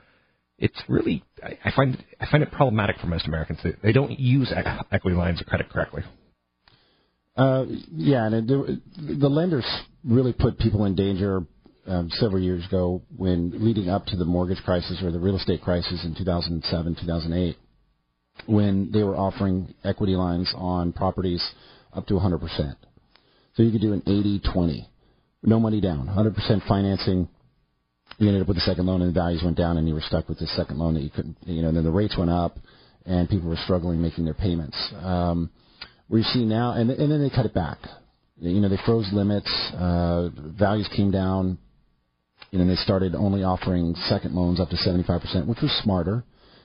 it's really I find I find it problematic for most Americans. They, they don't use equity lines of credit correctly. Uh, yeah, and it, the lenders really put people in danger um, several years ago when leading up to the mortgage crisis or the real estate crisis in 2007, 2008, when they were offering equity lines on properties up to 100%. So you could do an 80-20, no money down, 100% financing. You ended up with a second loan and the values went down and you were stuck with the second loan that you couldn't, you know, and then the rates went up and people were struggling making their payments. Um, we see now, and and then they cut it back. You know, they froze limits, uh, values came down, you know, they started only offering second loans up to 75%, which was smarter.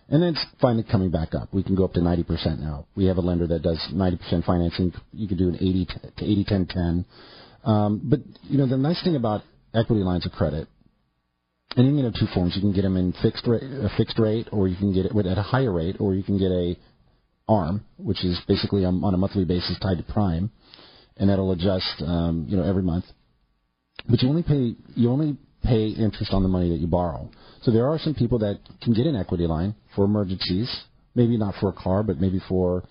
And it's finally coming back up. We can go up to 90% now. We have a lender that does 90% financing. You can do an 80 to 80 10 10. Um, but you know, the nice thing about equity lines of credit, and you can get two forms. You can get them in fixed rate, a fixed rate, or you can get it at a higher rate, or you can get a ARM, which is basically um, on a monthly basis tied to prime, and that'll adjust, um, you know, every month. But you only pay you only pay interest on the money that you borrow. So there are some people that can get an equity line for emergencies, maybe not for a car, but maybe for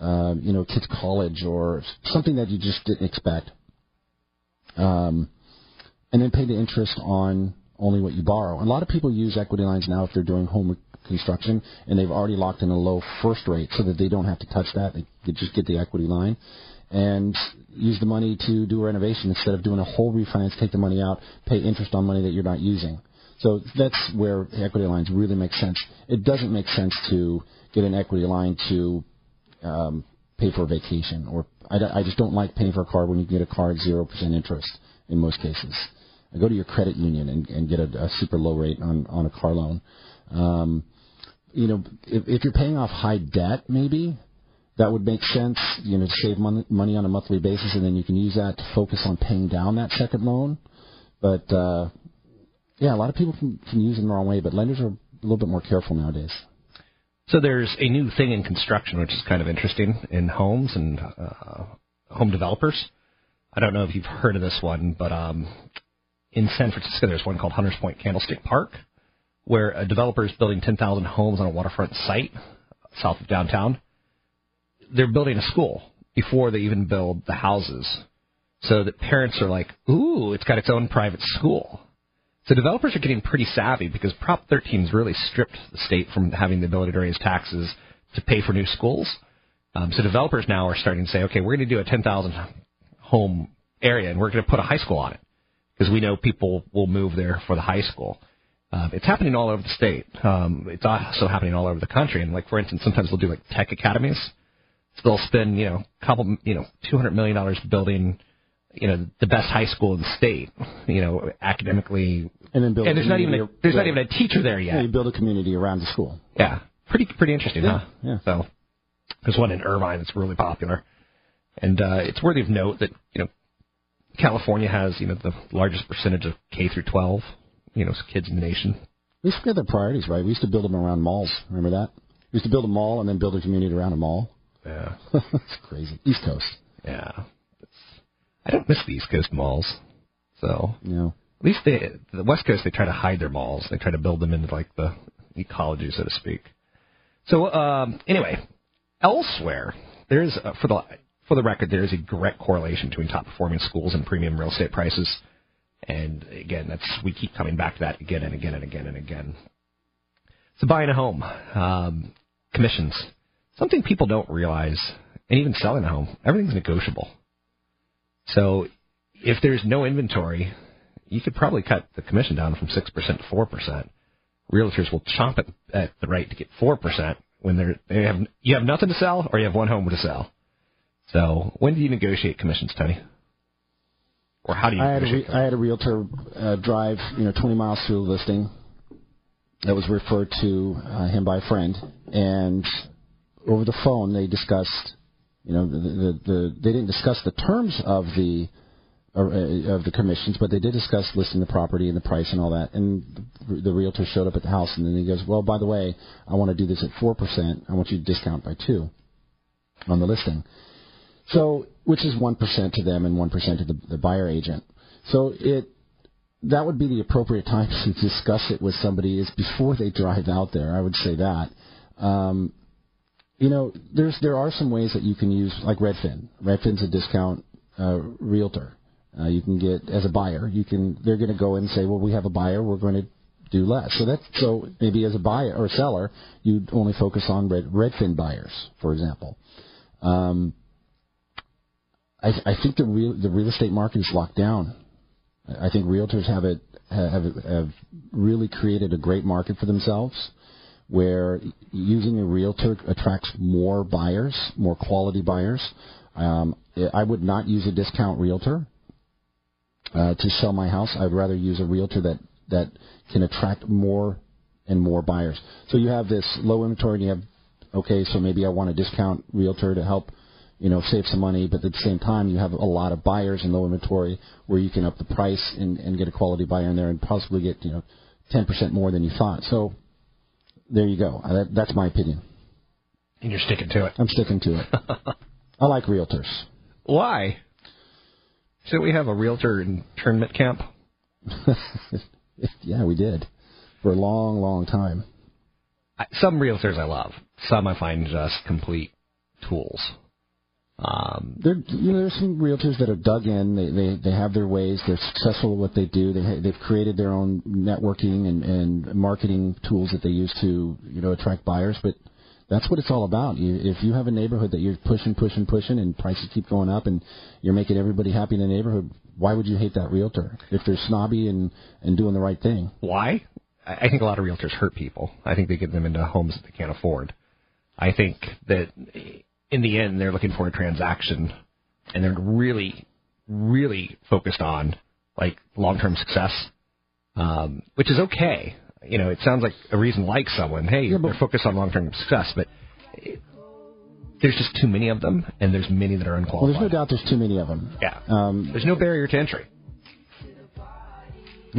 um, you know kids' college or something that you just didn't expect. Um, and then pay the interest on only what you borrow. A lot of people use equity lines now if they're doing home construction and they've already locked in a low first rate so that they don't have to touch that. They just get the equity line and use the money to do a renovation instead of doing a whole refinance, take the money out, pay interest on money that you're not using. So that's where equity lines really make sense. It doesn't make sense to get an equity line to um, pay for a vacation, or I, I just don't like paying for a car when you can get a car at zero percent interest in most cases. I go to your credit union and, and get a, a super low rate on on a car loan. Um, you know, if, if you're paying off high debt, maybe that would make sense. You know, to save money, money on a monthly basis, and then you can use that to focus on paying down that second loan. But uh, yeah, a lot of people can, can use it the wrong way, but lenders are a little bit more careful nowadays. So there's a new thing in construction, which is kind of interesting in homes and uh, home developers. I don't know if you've heard of this one, but um, in San Francisco, there's one called Hunters Point Candlestick Park, where a developer is building 10,000 homes on a waterfront site south of downtown. They're building a school before they even build the houses, so that parents are like, "Ooh, it's got its own private school." So developers are getting pretty savvy because Prop 13 has really stripped the state from having the ability to raise taxes to pay for new schools. Um, so developers now are starting to say, okay, we're going to do a 10,000 home area and we're going to put a high school on it because we know people will move there for the high school. Um, it's happening all over the state. Um, it's also happening all over the country. And like for instance, sometimes they'll do like tech academies. So they'll spend you know a couple you know 200 million dollars building you know the best high school in the state. You know academically And then build. and there's not even a, there's not even a teacher there yet Yeah, you build a community around the school. Yeah, pretty pretty interesting, Yeah, huh? yeah. So there's one in Irvine that's really popular, and uh, it's worthy of note that you know California has you know the largest percentage of K through 12 you know kids in the nation. We used to get their priorities right. We used to build them around malls. Remember that? We used to build a mall and then build a community around a mall. Yeah, That's crazy. East Coast. yeah. It's, I don't miss the East Coast malls, so at least they, the West Coast they try to hide their malls. They try to build them into like the ecology, so to speak. So um, anyway, elsewhere there's uh, for the for the record there is a direct correlation between top performing schools and premium real estate prices. And again, that's we keep coming back to that again and again and again and again. So buying a home, um, commissions, something people don't realize, and even selling a home, everything's negotiable. So if there's no inventory, you could probably cut the commission down from six percent to four percent. Realtors will chomp at, at the right to get four percent when they're they have you have nothing to sell or you have one home to sell. So when do you negotiate commissions, Tony? Or how do you I had a negotiate? re- I had a realtor uh, drive, you know, 20 miles through a listing that was referred to uh, him by a friend, and over the phone they discussed, you know, the, the, the they didn't discuss the terms of the uh, of the commissions, but they did discuss listing the property and the price and all that. And the, the realtor showed up at the house, and then he goes, "Well, by the way, I want to do this at four percent. I want you to discount by two on the listing." So, which is one percent to them and one percent to the, the buyer agent. So it that would be the appropriate time to discuss it with somebody is before they drive out there. I would say that. Um, you know, there's there are some ways that you can use like Redfin. Redfin's a discount uh, realtor. Uh, you can get as a buyer. You can they're going to go and say, well, we have a buyer. We're going to do less. So that's so maybe as a buyer or seller, you only focus on Red, Redfin buyers, for example. Um, I, I think the real the real estate market is locked down. I think realtors have it have have really created a great market for themselves, where using a realtor attracts more buyers, more quality buyers. Um, I would not use a discount realtor uh, to sell my house. I'd rather use a realtor that that can attract more and more buyers. So you have this low inventory, and you have okay, so maybe I want a discount realtor to help, you know, save some money, but at the same time you have a lot of buyers and low inventory where you can up the price and, and get a quality buyer in there and possibly get you know ten percent more than you thought. So there you go. That, that's my opinion. And you're sticking to it. I'm sticking to it. I like realtors. Why? So we have a realtor internment camp. yeah, we did for a long, long time. I- Some realtors I love. Some I find just complete tools. Um, There, you know, there's some realtors that have dug in. They they they have their ways. They're successful at what they do. They they've created their own networking and and marketing tools that they use to you know attract buyers. But that's what it's all about. You, if you have a neighborhood that you're pushing, pushing, pushing, and prices keep going up, and you're making everybody happy in the neighborhood, why would you hate that realtor if they're snobby and and doing the right thing? why? I I think a lot of realtors hurt people. I think they get them into homes that they can't afford. I think that in the end they're looking for a transaction, and they're really, really focused on like long-term success, um, which is okay. You know, it sounds like a reason like someone. Hey, Yeah, they're focused on long-term success, but it, there's just too many of them, and there's many that are Well, unqualified. there's no doubt there's too many of them. Yeah. Um, There's no barrier to entry.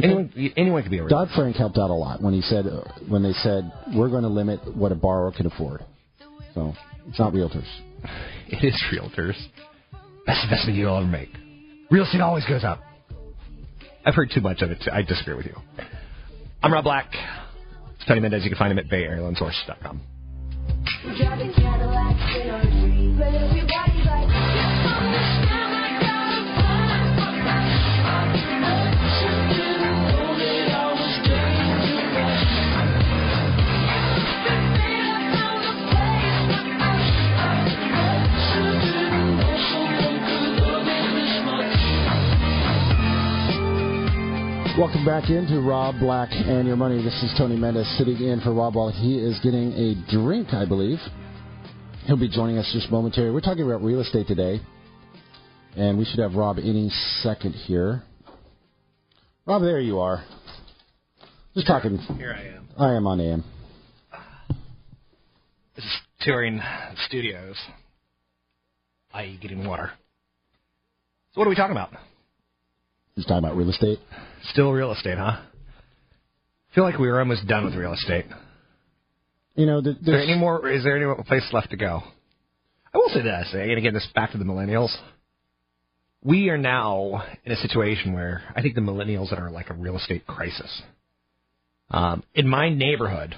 Anyone, anyone can be a. Dodd Frank helped out a lot when he said when they said we're going to limit what a borrower can afford. So it's not realtors. It is realtors. That's the best investment you'll ever make. Real estate always goes up. I've heard too much of it. I disagree with you. I'm Rob Black. It's Tony Mendez. You can find him at BayAreaLoanSource.com. Driving Cadillacs in our Welcome back into Rob Black and Your Money. This is Tony Mendez sitting in for Rob while he is getting a drink, I believe. He'll be joining us just momentarily. We're talking about real estate today, and we should have Rob any second here. Rob, there you are. Just talking. Here I am. I am on AM. This is touring studios, i.e., getting water. So, what are we talking about? Just talking about real estate. Still real estate, huh? I feel like we were almost done with real estate. You know, Is there any more? Is there any more place left to go? I will say this, and again, this back to the millennials. We are now in a situation where I think the millennials are like a real estate crisis. Um, in my neighborhood,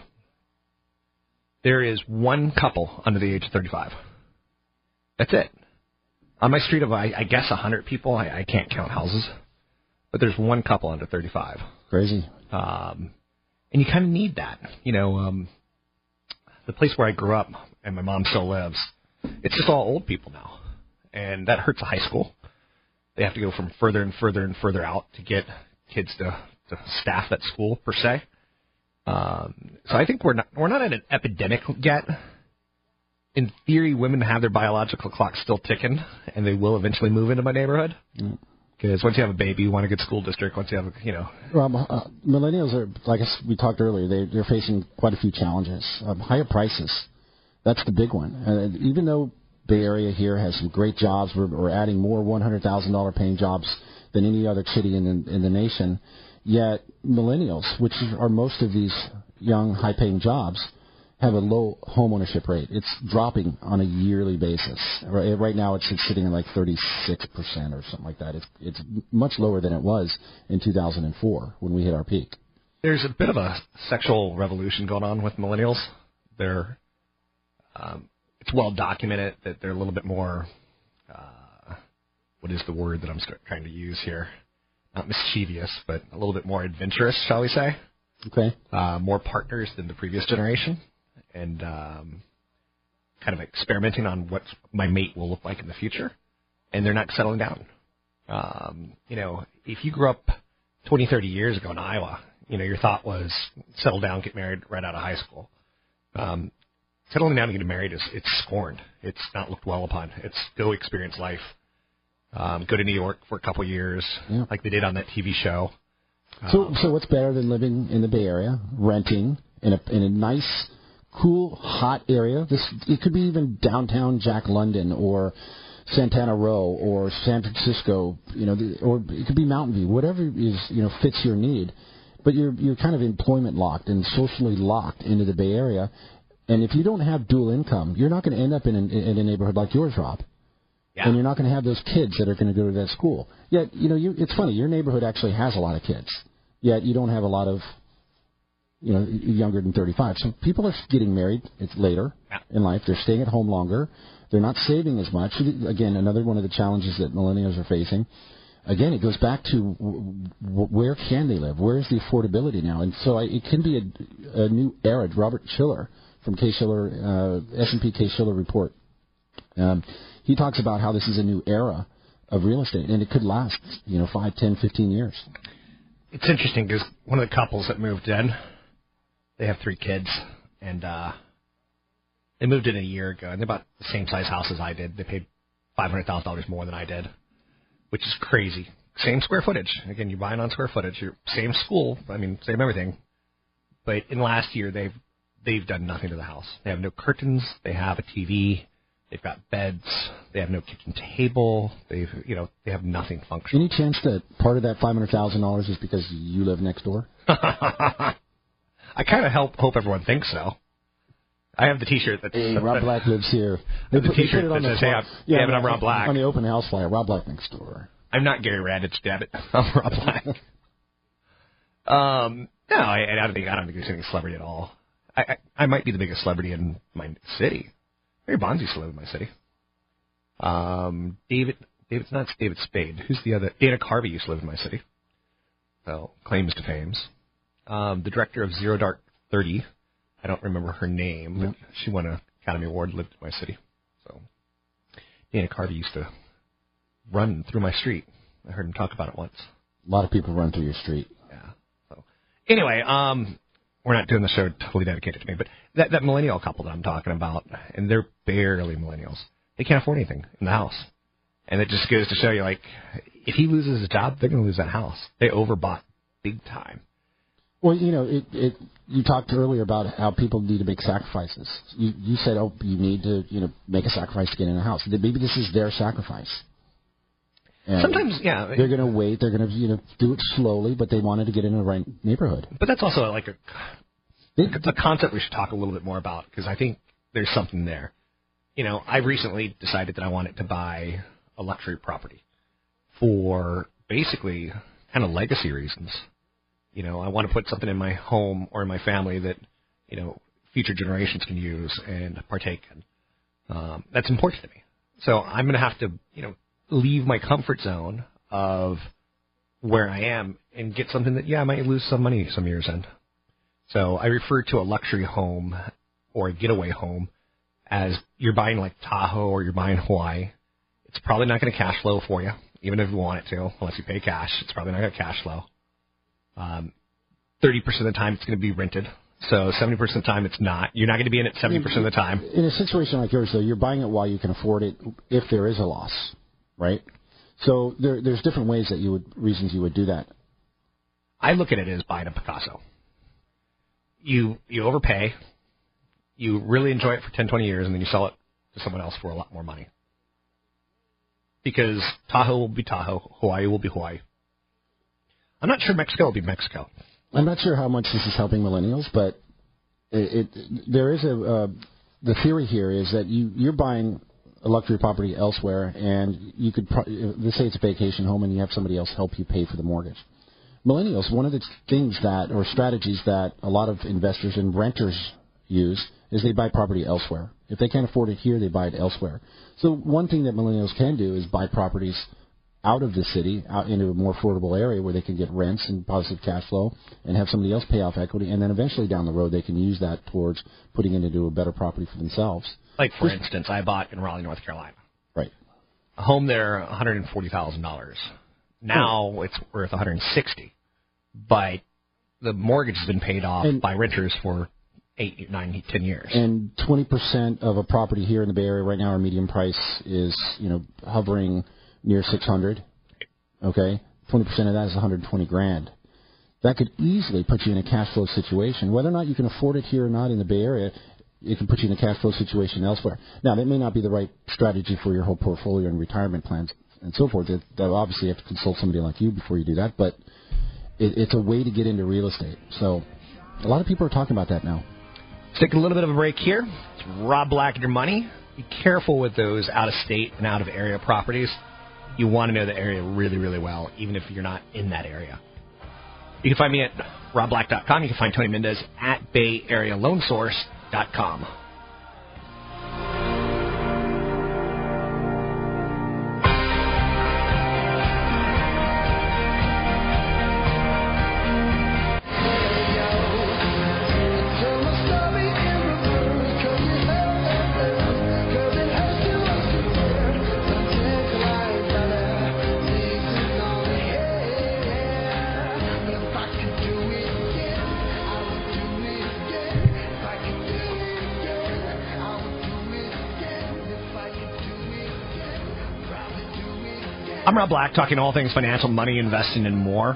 there is one couple under the age of 35. That's it. On my street of, I, I guess, 100 people, I, I can't count houses, but there's one couple under 35. crazy. Um, and you kind of need that. You know, um, the place where I grew up and my mom still lives, it's just all old people now. And that hurts a high school. They have to go from further and further and further out to get kids to, to staff that school per se. Um, so I think we're not we're not at an epidemic yet. In theory, women have their biological clock still ticking, and they will eventually move into my neighborhood. Because once you have a baby, you want a good school district. Once you have, a, you know, well, uh, millennials are, like we talked earlier, they, they're facing quite a few challenges. Um, higher prices, that's the big one. And even though Bay Area here has some great jobs, we're, we're adding more $100,000 paying jobs than any other city in the, in the nation. Yet millennials, which are most of these young, high-paying jobs, have a low home ownership rate. It's dropping on a yearly basis. Right, right now, it's, sitting at like 36% or something like that. It's, it's much lower than it was in 2004 when we hit our peak. there's a bit of a sexual revolution going on with millennials. They're um, it's well documented that they're a little bit more uh, what is the word that I'm trying to use here? Not mischievous, but a little bit more adventurous, shall we say? Okay. Uh, more partners than the previous generation, and um, kind of experimenting on what my mate will look like in the future, and they're not settling down. Um, you know, if you grew up 20, 30 years ago in Iowa, you know, your thought was settle down, get married right out of high school. Um, settling down and getting married is it's scorned. It's not looked well upon. It's go experience life. Um, go to New York for a couple years, Yeah. like they did on that TV show. So, so what's better than living in the Bay Area, renting in a in a nice, cool, hot area? This it could be even downtown Jack London or Santana Row or San Francisco, you know, the, or it could be Mountain View, whatever is you know fits your need. But you're you're kind of employment locked and socially locked into the Bay Area, and if you don't have dual income, you're not going to end up in, an, in a neighborhood like yours, Rob Yeah. and you're not going to have those kids that are going to go to that school. Yet, you know, you, it's funny. Your neighborhood actually has a lot of kids, yet you don't have a lot of, you know, younger than 35. So people are getting married. It's later Yeah. in life. They're staying at home longer. They're not saving as much. Again, another one of the challenges that millennials are facing. Again, it goes back to w- w- where can they live? Where is the affordability now? And so I, it can be a, a new era. Robert Shiller from Case-Shiller, uh, S&P Case-Shiller report. Um, he talks about how this is a new era of real estate, and it could last, you know, five, ten, fifteen years. It's interesting because one of the couples that moved in, they have three kids, and uh, they moved in a year ago, and they're about the same size house as I did. They paid five hundred thousand dollars more than I did, which is crazy. Same square footage. Again, you're buying on square footage. You're same school. I mean, same everything. But in the last year, they've they've done nothing to the house. They have no curtains. They have a TV. They've got beds. They have no kitchen table. They've you know they have nothing functional. Any chance that part of that five hundred thousand dollars is because you live next door? I kind of help hope everyone thinks so. I have the T-shirt that's Hey, Rob Black lives here. The put- t-shirt put it on that the says, "Hey. I'm- yeah, but I'm Rob Black." On the open house flyer, Rob Black next door. I'm not Gary Radnich, damn it. I'm Rob Black. um, no, I, I don't think I don't think there's any celebrity at all. I, I I might be the biggest celebrity in my city. Barry Bonds used to live in my city. Um, David David's not David Spade. Who's the other? Dana Carvey used to live in my city. Well, claims to fames. Um, the director of Zero Dark Thirty. I don't remember her name, but she won an Academy Award. Lived in my city. So Dana Carvey used to run through my street. I heard him talk about it once. A lot of people run through your street. Yeah. So anyway, um, we're not doing the show totally dedicated to me, but that that millennial couple that I'm talking about, and they're barely millennials. They can't afford anything in the house, and it just goes to show you, like, if he loses his job, they're going to lose that house. They overbought big time. Well, you know, it, it. You talked earlier about how people need to make sacrifices. You, you said, oh, you need to, you know, make a sacrifice to get in a house. Maybe this is their sacrifice. And Sometimes, yeah, they're going to wait. They're going to, you know, do it slowly, but they wanted to get in the right neighborhood. but that's also like a a concept we should talk a little bit more about because I think there's something there. You know, I recently decided that I wanted to buy a luxury property for basically kind of legacy reasons. You know, I want to put something in my home or in my family that, you know, future generations can use and partake in. Um, that's important to me. So I'm going to have to, you know, leave my comfort zone of where I am and get something that, yeah, I might lose some money some years in. So I refer to a luxury home or a getaway home as you're buying like Tahoe or you're buying Hawaii. It's probably not going to cash flow for you, even if you want it to, unless you pay cash. It's probably not going to cash flow. Um, 30% of the time it's going to be rented. So 70% of the time it's not. You're not going to be in it 70% of the time. in a situation like yours, though, you're buying it while you can afford it if there is a loss, right? So there, there's different ways that you would, reasons you would do that. I look at it as buying a Picasso. You you overpay, you really enjoy it for 10, 20 years, and then you sell it to someone else for a lot more money. Because Tahoe will be Tahoe, Hawaii will be Hawaii. I'm not sure Mexico will be Mexico. I'm not sure how much this is helping millennials, but it, it there is a uh, the theory here is that you you're buying a luxury property elsewhere, and you could pro- let's say it's a vacation home, and you have somebody else help you pay for the mortgage. Millennials, one of the things that or strategies that a lot of investors and renters use is they buy property elsewhere. If they can't afford it here, they buy it elsewhere. So one thing that millennials can do is buy properties out of the city, out into a more affordable area where they can get rents and positive cash flow and have somebody else pay off equity, and then eventually down the road they can use that towards putting it into a better property for themselves. Like for instance, I bought in Raleigh, North Carolina. Right. A home there, one hundred and forty thousand dollars. Now it's worth one hundred and sixty, but the mortgage has been paid off And- by renters for eight, nine, ten years. And 20% of a property here in the Bay Area right now, our median price is, you know, hovering near 600. Okay? 20% of that is 120 grand. That could easily put you in a cash flow situation. Whether or not you can afford it here or not in the Bay Area, it can put you in a cash flow situation elsewhere. Now, that may not be the right strategy for your whole portfolio and retirement plans and so forth. That, obviously you have to consult somebody like you before you do that, but it, it's a way to get into real estate. So a lot of people are talking about that now. Let's take a little bit of a break here. It's Rob Black and your money. Be careful with those out of state and out of area properties. You want to know the area really, really well, even if you're not in that area. You can find me at robblack.com. You can find Tony Mendez at bayarealoansource.com. I'm Rob Black, talking all things financial, money, investing, and more.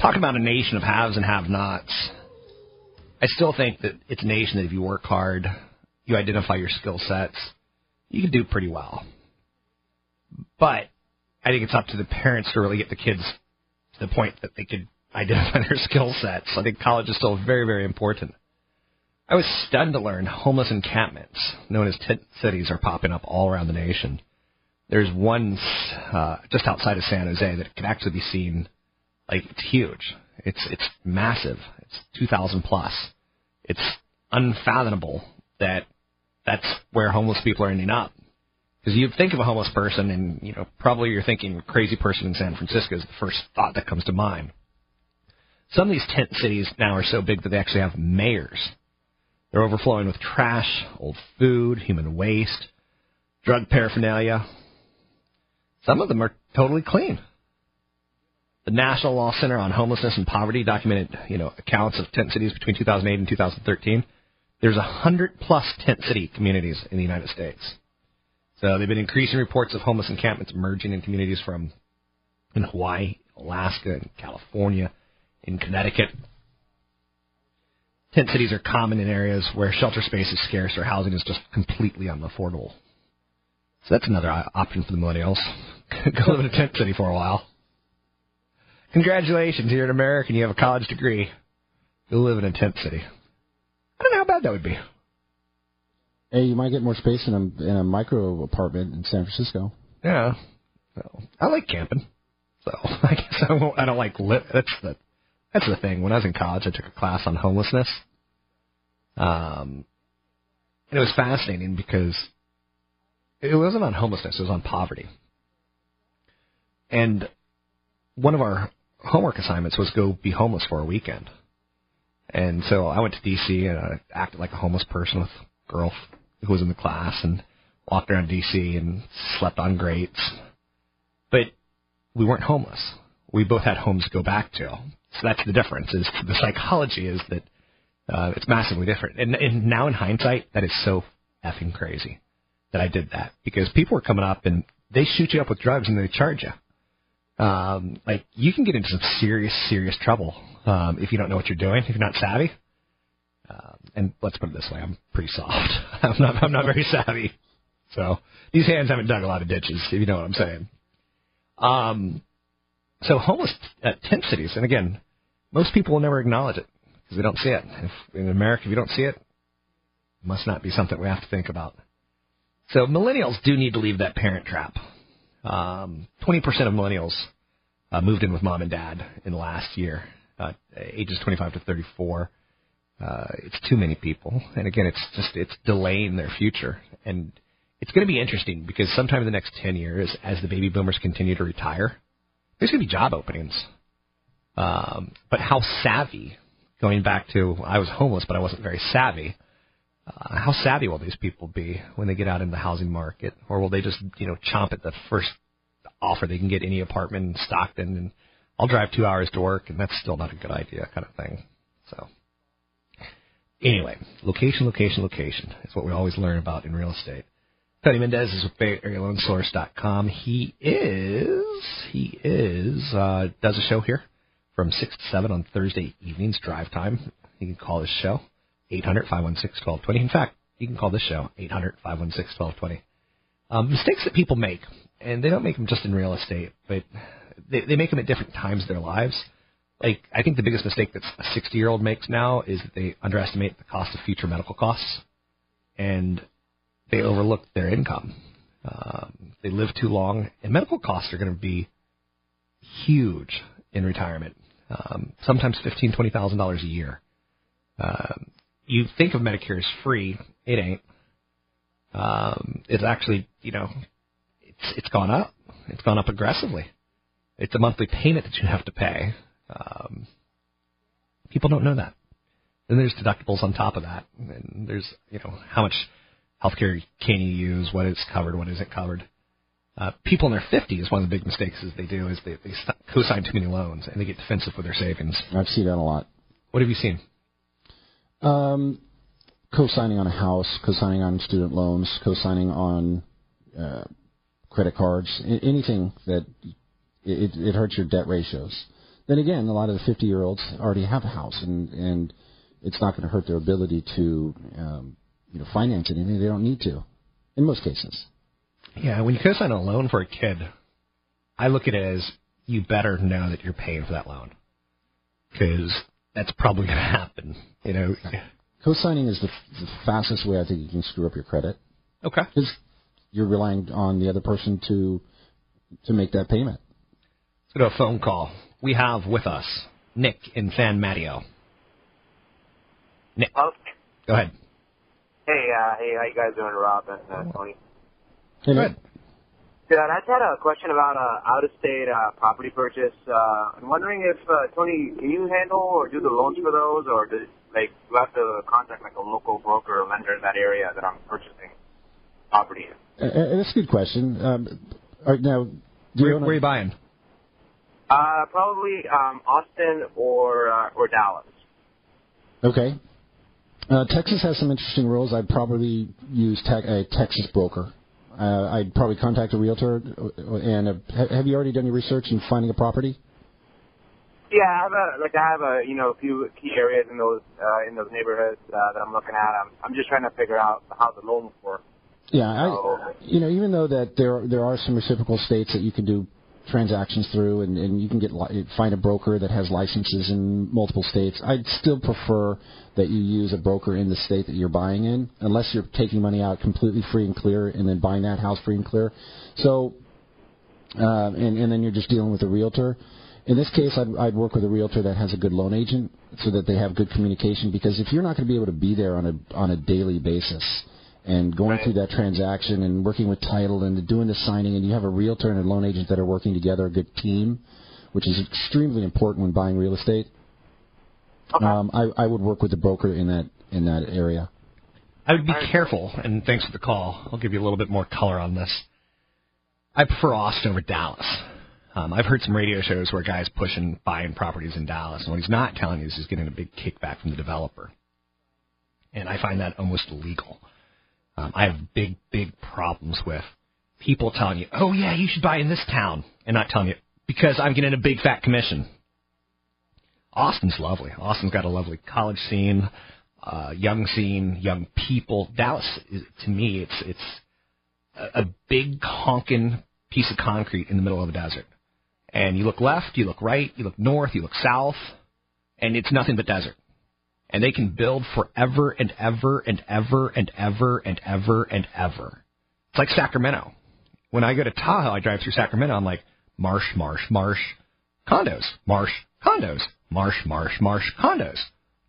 Talk about a nation of haves and have-nots. I still think that it's a nation that if you work hard, you identify your skill sets, you can do pretty well. But I think it's up to the parents to really get the kids to the point that they could identify their skill sets. I think college is still very, very important. I was stunned to learn homeless encampments, known as tent cities, are popping up all around the nation. There's one uh, just outside of San Jose that can actually be seen. Like it's huge. It's it's massive. It's 2,000 plus. It's unfathomable that that's where homeless people are ending up. Because you think of a homeless person, and you know probably you're thinking crazy person in San Francisco is the first thought that comes to mind. Some of these tent cities now are so big that they actually have mayors. They're overflowing with trash, old food, human waste, drug paraphernalia. Some of them are totally clean. The National Law Center on Homelessness and Poverty documented, you know, accounts of tent cities between 2008 and 2013. There's a hundred plus tent city communities in the United States. So they've been increasing reports of homeless encampments emerging in communities from in Hawaii, Alaska, and California, in Connecticut. Tent cities are common in areas where shelter space is scarce or housing is just completely unaffordable. So that's another option for the millennials. Go live in a tent city for a while. Congratulations, you're an American. You have a college degree. Go live in a tent city. I don't know how bad that would be. Hey, you might get more space in a in a micro apartment in San Francisco. Yeah. So, I like camping. So I guess I won't. I don't like li That's the that's the thing. When I was in college, I took a class on homelessness. Um, and it was fascinating because it wasn't on homelessness; it was on poverty. And one of our homework assignments was go be homeless for a weekend. And so I went to DC and I acted like a homeless person with a girl who was in the class and walked around DC and slept on grates. But we weren't homeless. We both had homes to go back to. So that's the difference. Is the psychology is that uh, it's massively different. And, and now in hindsight, that is so effing crazy that I did that because people were coming up and they shoot you up with drugs and they charge you. Um, like you can get into some serious, serious trouble um, if you don't know what you're doing, if you're not savvy. Um, and let's put it this way: I'm pretty soft. I'm not. I'm not very savvy. So these hands haven't dug a lot of ditches, if you know what I'm saying. Um, so homeless uh, tent cities, and again, most people will never acknowledge it because they don't see it. If, in America, if you don't see it, it must not be something we have to think about. So millennials do need to leave that parent trap. Um, 20% of millennials uh, moved in with mom and dad in the last year, uh, ages 25 to 34. Uh, it's too many people, and again, it's just it's delaying their future, and it's going to be interesting because sometime in the next 10 years, as the baby boomers continue to retire, there's going to be job openings. Um, but how savvy, going back to I was homeless, but I wasn't very savvy. Uh, how savvy will these people be when they get out in the housing market, or will they just you know chomp at the first offer they can get any apartment in Stockton and I'll drive two hours to work and that's still not a good idea kind of thing. So Anyway, location, location, location is what we always learn about in real estate. Tony Mendez is with BayAreaLoanSource.com. He is, he is, uh, does a show here from 6 to 7 on Thursday evenings, drive time. You can call his show, 800-516-1220. In fact, you can call this show, 800-516-1220. Um, mistakes that people make, and they don't make them just in real estate, but they, they make them at different times of their lives. Like, I think the biggest mistake that a 60 year old makes now is that they underestimate the cost of future medical costs, and they overlook their income. Um, they live too long, and medical costs are going to be huge in retirement. Um, sometimes fifteen, twenty thousand dollars a year. Um, you think of Medicare as free, it ain't. Um, it's actually, you know, it's it's gone up. It's gone up aggressively. It's a monthly payment that you have to pay. Um, people don't know that. Then there's deductibles on top of that, and there's you know how much healthcare can you use, what is covered, what isn't covered. Uh, people in their 50s, one of the big mistakes is they do is they, they co-sign too many loans and they get defensive with their savings. I've seen that a lot. What have you seen? Um, co-signing on a house, co-signing on student loans, co-signing on uh, credit cards, anything that it, it hurts your debt ratios. Then again, a lot of the 50-year-olds already have a house, and and it's not going to hurt their ability to um, you know finance anything they don't need to, in most cases. Yeah, when you co-sign a loan for a kid, I look at it as you better know that you're paying for that loan because that's probably going to happen. You know. Co-signing is the, the fastest way I think you can screw up your credit Okay. because you're relying on the other person to to make that payment. Let's go to a phone call. We have with us Nick in San Mateo. Nick, Oh, go ahead. hey, uh, hey, how you guys doing, Rob and uh, Tony? Hey, Good. Good. I just had a question about uh, out-of-state uh, property purchase. Uh, I'm wondering if uh, Tony, can you handle or do the loans for those, or do, like do I have to contact like a local broker or lender in that area that I'm purchasing property in? Uh, uh, that's a good question. Um, all right, now, do Where, own where are you buying? Uh, probably um, Austin or uh, or Dallas. Okay. Uh, Texas has some interesting rules. I'd probably use te- a Texas broker. Uh, I'd probably contact a realtor. uh, And uh, have you already done your research in finding a property? Yeah, I have a like I have a you know a few key areas in those uh, in those neighborhoods uh, that I'm looking at. I'm I'm just trying to figure out how the loans work. Yeah, I, you know, even though that there there are some reciprocal states that you can do transactions through, and, and you can get li- find a broker that has licenses in multiple states. I'd still prefer that you use a broker in the state that you're buying in, unless you're taking money out completely free and clear, and then buying that house free and clear. So, uh, and and then you're just dealing with a realtor. In this case, I'd, I'd work with a realtor that has a good loan agent, so that they have good communication. Because if you're not going to be able to be there on a on a daily basis, and going Right. through that transaction and working with title and doing the signing, and you have a realtor and a loan agent that are working together, a good team, which is extremely important when buying real estate. Okay. Um, I, I would work with the broker in that in that area. I would be careful, and thanks for the call. I'll give you a little bit more color on this. I prefer Austin over Dallas. Um, I've heard some radio shows where guys pushing buying properties in Dallas, and what he's not telling you is he's getting a big kickback from the developer. And I find that almost illegal. Um, I have big, big problems with people telling you, "Oh yeah, you should buy in this town," and not telling you because I'm getting a big fat commission. Austin's lovely. Austin's got a lovely college scene, uh, young scene, young people. Dallas, is, to me, it's it's a, a big honking piece of concrete in the middle of a desert. And you look left, you look right, you look north, you look south, and it's nothing but desert. And they can build forever and ever and ever and ever and ever and ever. It's like Sacramento. When I go to Tahoe, I drive through Sacramento. I'm like marsh, marsh, marsh, condos, marsh, condos, marsh, marsh, marsh, condos.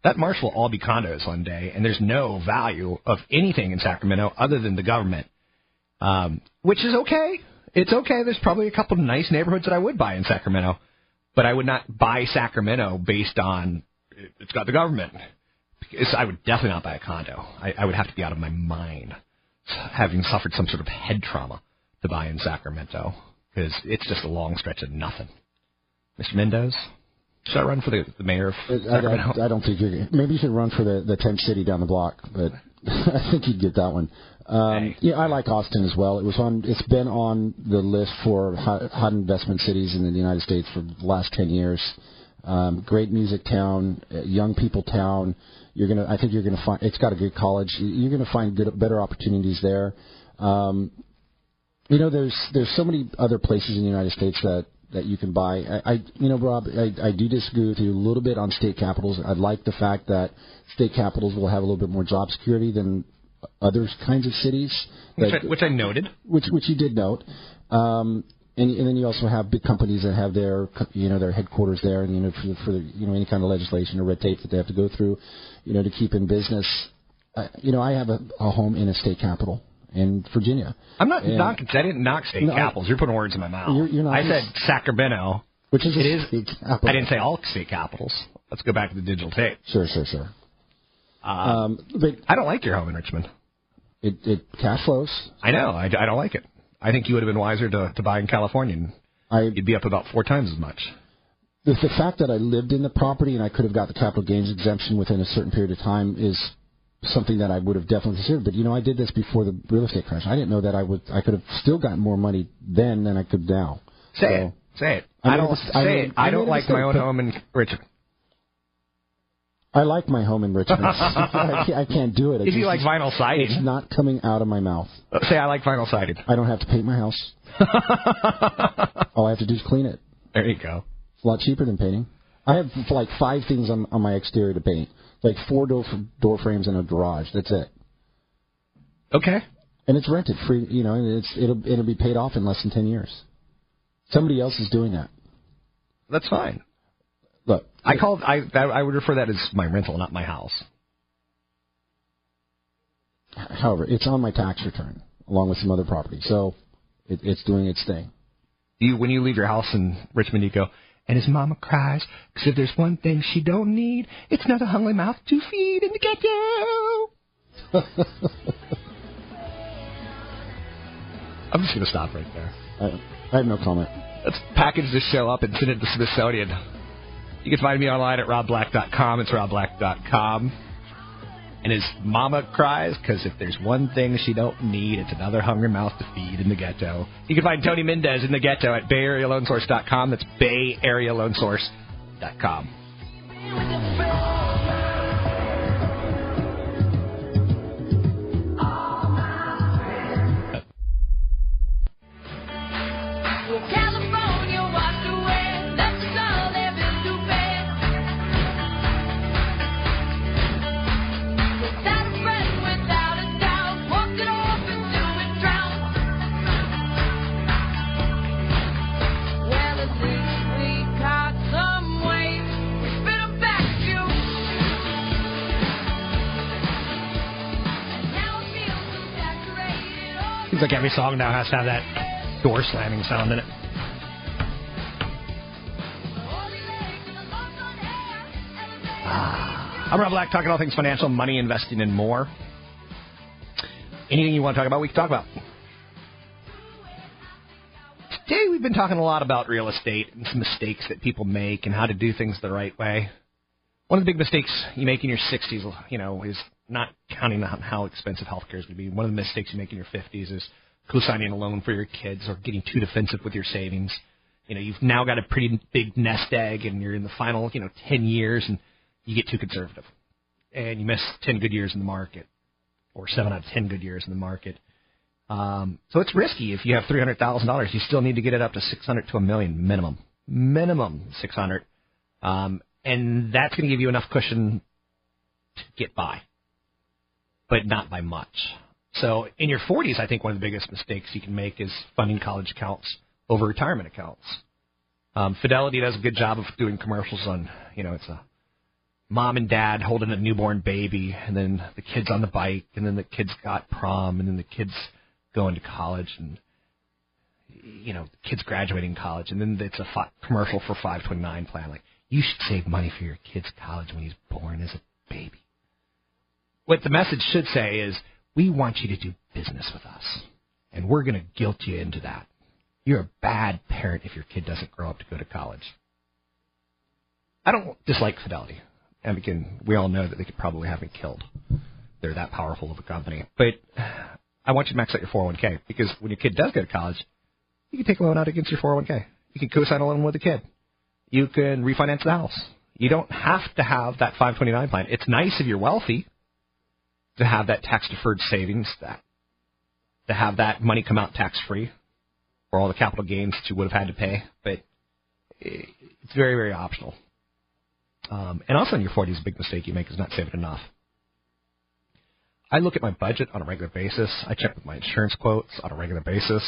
That marsh will all be condos one day, and there's no value of anything in Sacramento other than the government, um, which is okay. It's okay. There's probably a couple of nice neighborhoods that I would buy in Sacramento, but I would not buy Sacramento based on it's got the government. Because I would definitely not buy a condo. I, I would have to be out of my mind, having suffered some sort of head trauma to buy in Sacramento, because it's just a long stretch of nothing. Mr. Mendez, Should I run for the, the mayor of I, Sacramento? I, I don't think you're. Maybe you should run for the the tent city down the block, but I think you'd get that one. Um, yeah, I like Austin as well. It was on. It's been on the list for hot, hot investment cities in the United States for the last ten years. Um, great music town, uh, young people town. You're gonna. I think you're gonna find. It's got a good college. You're gonna find good, better opportunities there. Um, you know, there's there's so many other places in the United States that that you can buy. I, I you know, Rob, I, I do disagree with you a little bit on state capitals. I like the fact that state capitals will have a little bit more job security than other kinds of cities. which, that- I, which I noted. which which you did note. Um, and, and then you also have big companies that have their you know their headquarters there, and you know for, for you know any kind of legislation or red tape that they have to go through, you know to keep in business. Uh, you know I have a, a home in a state capital in Virginia. I'm not And-. I didn't knock state No, capitals. You're putting words in my mouth. You're- you're not- I said Sacramento. Which is a it is. state capital. I didn't say all state capitals. Let's go back to the digital tape. Sure, sure, sure. Uh, Um, but I don't like your home in Richmond. it, it cash flows. I know. I, I don't like it. I think you would have been wiser to, to buy in California. And I you'd be up about four times as much. the, the fact that I lived in the property and I could have got the capital gains exemption within a certain period of time is something that I would have definitely considered. But you know, I did this before the real estate crash. I didn't know that I would. I could have still gotten more money then than I could now. Say So, it. Say it. I I, don't mis- I say it. I I don't like my own home in Richmond. I like my home in Richmond. I, can't, I can't do it. If you like vinyl vinyl it's not coming out of my mouth. uh, say I like vinyl siding. I don't have to paint my house. All I have to do is clean it. There you go. It's a lot cheaper than painting. I have like five things on, on my exterior to paint, like four door door frames and a garage. That's it. Okay. and it's rented free. You know, and it's it'll it'll be paid off in less than ten years. Somebody else is doing that. That's fine. Look, I call I I would refer that as my rental, not my house. however, it's on my tax return along with some other property, so it, it's doing its thing. You when you leave your house in Richmond, you go. And his mama cries, 'cause if there's one thing she don't need, it's not a hungry mouth to feed in the ghetto. I'm just gonna stop right there. I, I have no comment. Let's package this show up and send it to Smithsonian. You can find me online at robblack.com. It's robblack.com. And his mama cries because if there's one thing she don't need, it's another hungry mouth to feed in the ghetto. You can find Tony Mendez in the ghetto at BayAreaLoanSource.com. That's BayAreaLoanSource.com. Seems like every song now has to have that door slamming sound in it. Ah. I'm Rob Black, talking all things financial, money, investing, and more. Anything you want to talk about, we can talk about. Today, we've been talking a lot about real estate and some mistakes that people make and how to do things the right way. One of the big mistakes you make in your 60s, you know, is not counting on how expensive healthcare is going to be. One of the mistakes you make in your 50s is co-signing a loan for your kids or getting too defensive with your savings. You know, you've now got a pretty big nest egg and you're in the final, you know, 10 years and you get too conservative. And you miss 10 good years in the market or 7 out of 10 good years in the market. Um, so it's risky. If you have $300,000, you still need to get it up to 600 to a million minimum. Minimum 600. Um, and that's going to give you enough cushion to get by, but not by much. So in your 40s, I think one of the biggest mistakes you can make is funding college accounts over retirement accounts. Um, Fidelity does a good job of doing commercials on, you know, it's a mom and dad holding a newborn baby, and then the kids on the bike, and then the kids got prom, and then the kids going to college, and you know, kids graduating college, and then it's a fi- commercial for 529 plan. Like, you should save money for your kid's college when he's born as a baby. What the message should say is, we want you to do business with us, and we're going to guilt you into that. You're a bad parent if your kid doesn't grow up to go to college. I don't dislike Fidelity. And can we all know that they could probably have me killed. They're that powerful of a company. But I want you to max out your 401k because when your kid does go to college, you can take a loan out against your 401k. You can co-sign a loan with the kid. You can refinance the house. You don't have to have that 529 plan. It's nice if you're wealthy to have that tax deferred savings, that to have that money come out tax free for all the capital gains that you would have had to pay. But it's very, very optional. Um, and also in your 40s, a big mistake you make is not saving enough. I look at my budget on a regular basis. I check with my insurance quotes on a regular basis.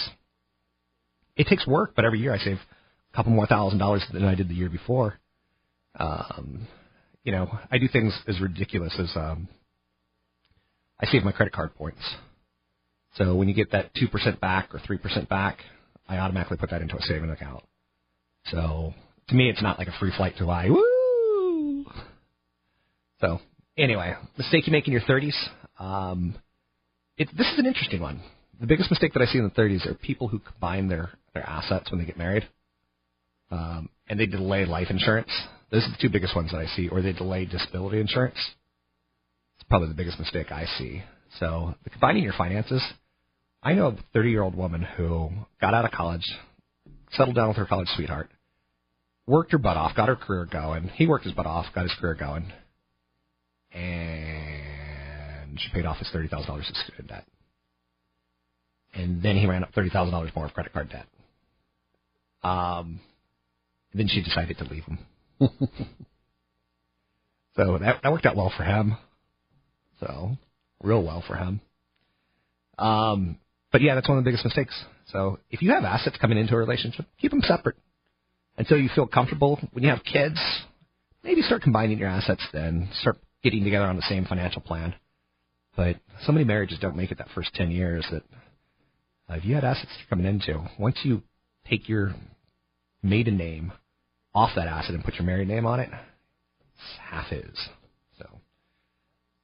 It takes work, but every year I save a couple more thousand dollars than I did the year before. Um, you know, I do things as ridiculous as um, I save my credit card points. So when you get that two percent back or three percent back, I automatically put that into a saving account. So to me, it's not like a free flight to Hawaii. Woo! So anyway, mistake you make in your 30s. Um, it, this is an interesting one. The biggest mistake that I see in the 30s are people who combine their their assets when they get married, um, and they delay life insurance. Those are the two biggest ones that I see, or they delay disability insurance. It's probably the biggest mistake I see. So combining your finances. I know a 30 year old woman who got out of college, settled down with her college sweetheart, worked her butt off, got her career going. He worked his butt off, got his career going, and she paid off his thirty thousand dollars of student debt. And then he ran up thirty thousand dollars more of credit card debt. Um, then she decided to leave him. so that that worked out well for him. So real well for him. Um, but yeah, that's one of the biggest mistakes. So if you have assets coming into a relationship, keep them separate until you feel comfortable. When you have kids, maybe start combining your assets then. Start getting together on the same financial plan. But so many marriages don't make it that first 10 years that uh, if you had assets coming into, once you take your maiden name off that asset and put your married name on it, it's half his.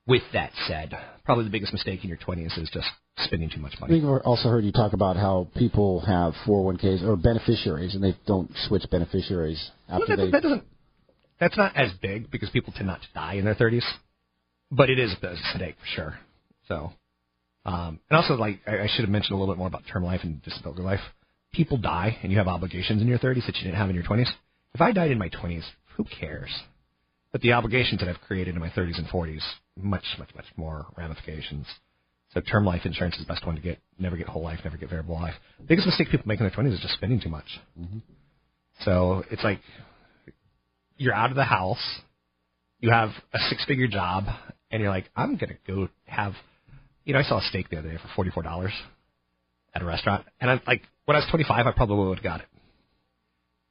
With that said, probably the biggest mistake in your 20s is just spending too much I money. think I've also heard you talk about how people have 401ks or beneficiaries, and they don't switch beneficiaries Well, after that, they. that doesn't. That's not as big because people tend not to die in their 30s, but it is a mistake for sure. So, um, and also like I, I should have mentioned a little bit more about term life and disability life. People die, and you have obligations in your 30s that you didn't have in your 20s. If I died in my 20s, who cares? But the obligations that I've created in my 30s and 40s, much, much, much more ramifications. So term life insurance is the best one to get. Never get whole life, never get variable life. biggest mistake people make in their 20s is just spending too much. Mm-hmm. So it's like you're out of the house, you have a six figure job, and you're like, I'm gonna go have you know, I saw a steak the other day for forty four dollars at a restaurant. And I'm like when I was twenty five I probably would have got it.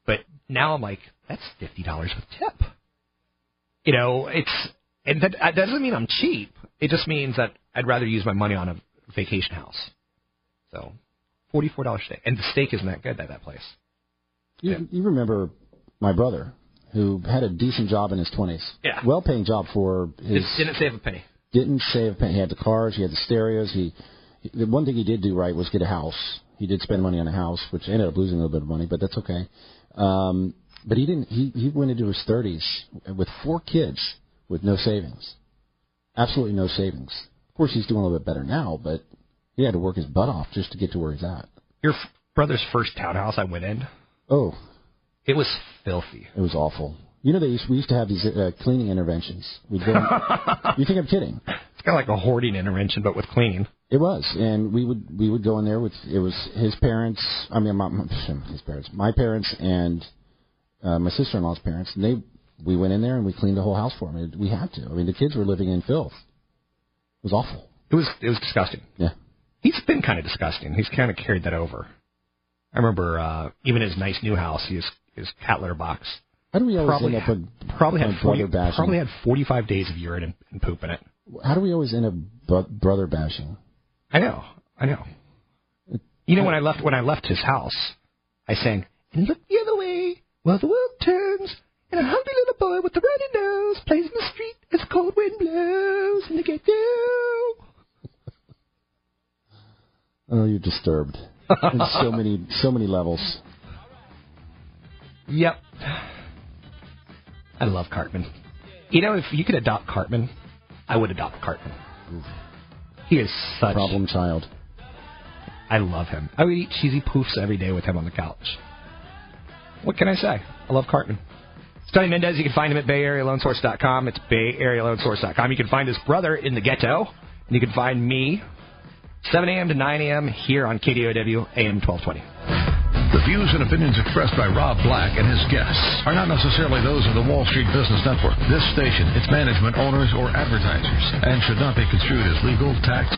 But now I'm like, that's fifty dollars with tip. You know, it's and that, that doesn't mean I'm cheap. It just means that I'd rather use my money on a vacation house. So forty four dollars steak. And the steak isn't that good at that place. You, you remember my brother who had a decent job in his 20s. Yeah. Well paying job for his. Didn't, didn't save a penny. didn't save a penny. He had the cars, he had the stereos. He the one thing he did do right was get a house. He did spend money on a house, which ended up losing a little bit of money, but that's okay. Um, but he didn't. He he went into his 30s with four kids with no savings, absolutely no savings. Of course, he's doing a little bit better now, but he had to work his butt off just to get to where he's at. Your f- brother's first townhouse I went in, Oh, it was filthy. it was awful. You know, they used, we used to have these uh, cleaning interventions. We'd go. you think I'm kidding? It's kind of like a hoarding intervention, but with cleaning. It was, and we would we would go in there with it was his parents. I mean, my, my, his parents, my parents, and uh, my sister-in-law's parents. And they we went in there and we cleaned the whole house for him. We had to. I mean, the kids were living in filth. It was awful. It was it was disgusting. Yeah. He's been kind of disgusting. He's kind of carried that over. I remember uh, even his nice new house, his his cat litter box How do we always probably end up with probably had 40, brother bashing? probably had 45 days of urine and, and poop in it. How do we always end up bro- brother bashing? I know, I know. You know when I left when I left his house, I sang and look the other way while the world turns, and a hungry little boy with a runny nose plays in the street as the cold wind blows, and to get you. Oh, you're disturbed. In so many so many levels. Yep. I love Cartman. You know, if you could adopt Cartman, I would adopt Cartman. He is such a Problem child. I love him. I would eat cheesy poofs every day with him on the couch. What can I say? I love Cartman. Tony Mendez, you can find him at BayAreaLoanSource.com. It's BayAreaLoanSource.com. You can find his brother in the ghetto. And you can find me 7 a.m. to 9 a.m. here on KDOW AM 1220. The views and opinions expressed by Rob Black and his guests are not necessarily those of the Wall Street Business Network, this station, its management, owners, or advertisers, and should not be construed as legal, tax.